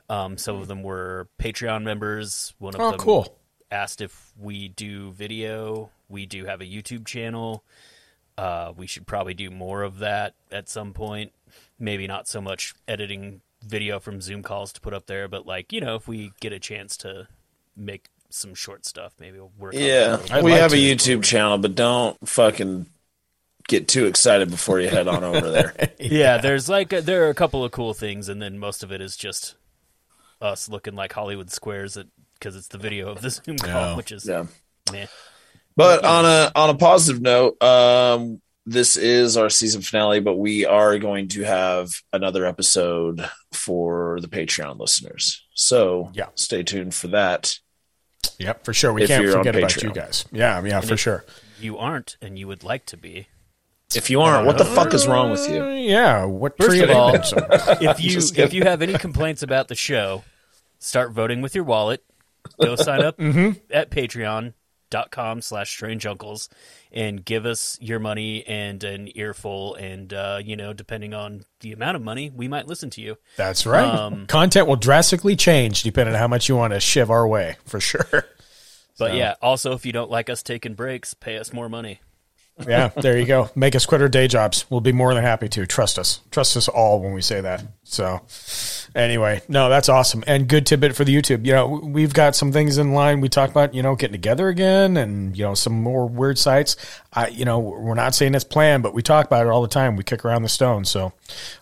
Um, some of them were Patreon members. One of Oh, them cool. asked if we do video. We do have a YouTube channel. Uh, we should probably do more of that at some point. Maybe not so much editing video from Zoom calls to put up there, but like you know, if we get a chance to make some short stuff, maybe we'll work. on that a Yeah, little we like have to. a YouTube channel, but don't fucking get too excited before you head on over there. yeah, there's like a, there are a couple of cool things, and then most of it is just us looking like Hollywood squares because it's the video of the Zoom call, Yeah. which is Yeah. meh. But on a on a positive note, um, this is our season finale, but we are going to have another episode for the Patreon listeners. So Yeah. stay tuned for that. Yep, for sure. We If can't forget about you guys. Yeah, yeah, for sure. You aren't, and you would like to be. If you aren't, what the fuck is wrong with Uh, you? yeah, what First tree of all, they been so- if you Just if kidding. you have any complaints about the show, start voting with your wallet. Go sign up Mm-hmm. at patreon.com slash strange uncles and give us your money and an earful and uh, you know, depending on the amount of money, we might listen to you. That's right. Um, Content will drastically change depending on how much you want to shiv our way, for sure. But yeah, also if you don't like us taking breaks, pay us more money. Yeah, there you go. Make us quit our day jobs. We'll be more than happy to. Trust us. Trust us all when we say that. So, anyway, no, that's awesome. And good tidbit for the YouTube. You know, we've got some things in line. We talk about, you know, getting together again and, you know, some more weird sites. I, you know, we're not saying it's planned, but we talk about it all the time. We kick around the stone. So,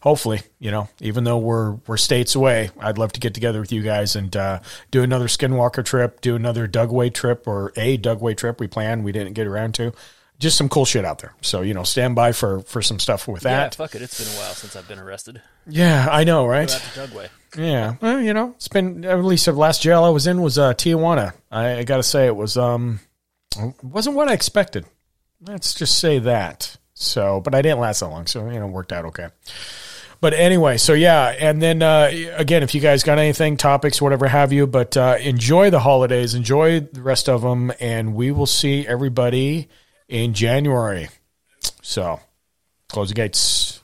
hopefully, you know, even though we're, we're states away, I'd love to get together with you guys and uh, do another Skinwalker trip, do another Dugway trip or a Dugway trip we planned. We didn't get around to just some cool shit out there. So, you know, stand by for for some stuff with Yeah, that. fuck it. It's been a while since I've been arrested. Yeah, I know, right? Yeah. Well, you know, it's been at least the last jail I was in was uh Tijuana. I, I got to say it was um wasn't what I expected. Let's just say that. So, but I didn't last that long, so you know, it worked out okay. But anyway, so yeah, and then uh, again, if you guys got anything, topics, whatever have you, but uh, enjoy the holidays, enjoy the rest of them, and we will see everybody in January. So, close the gates.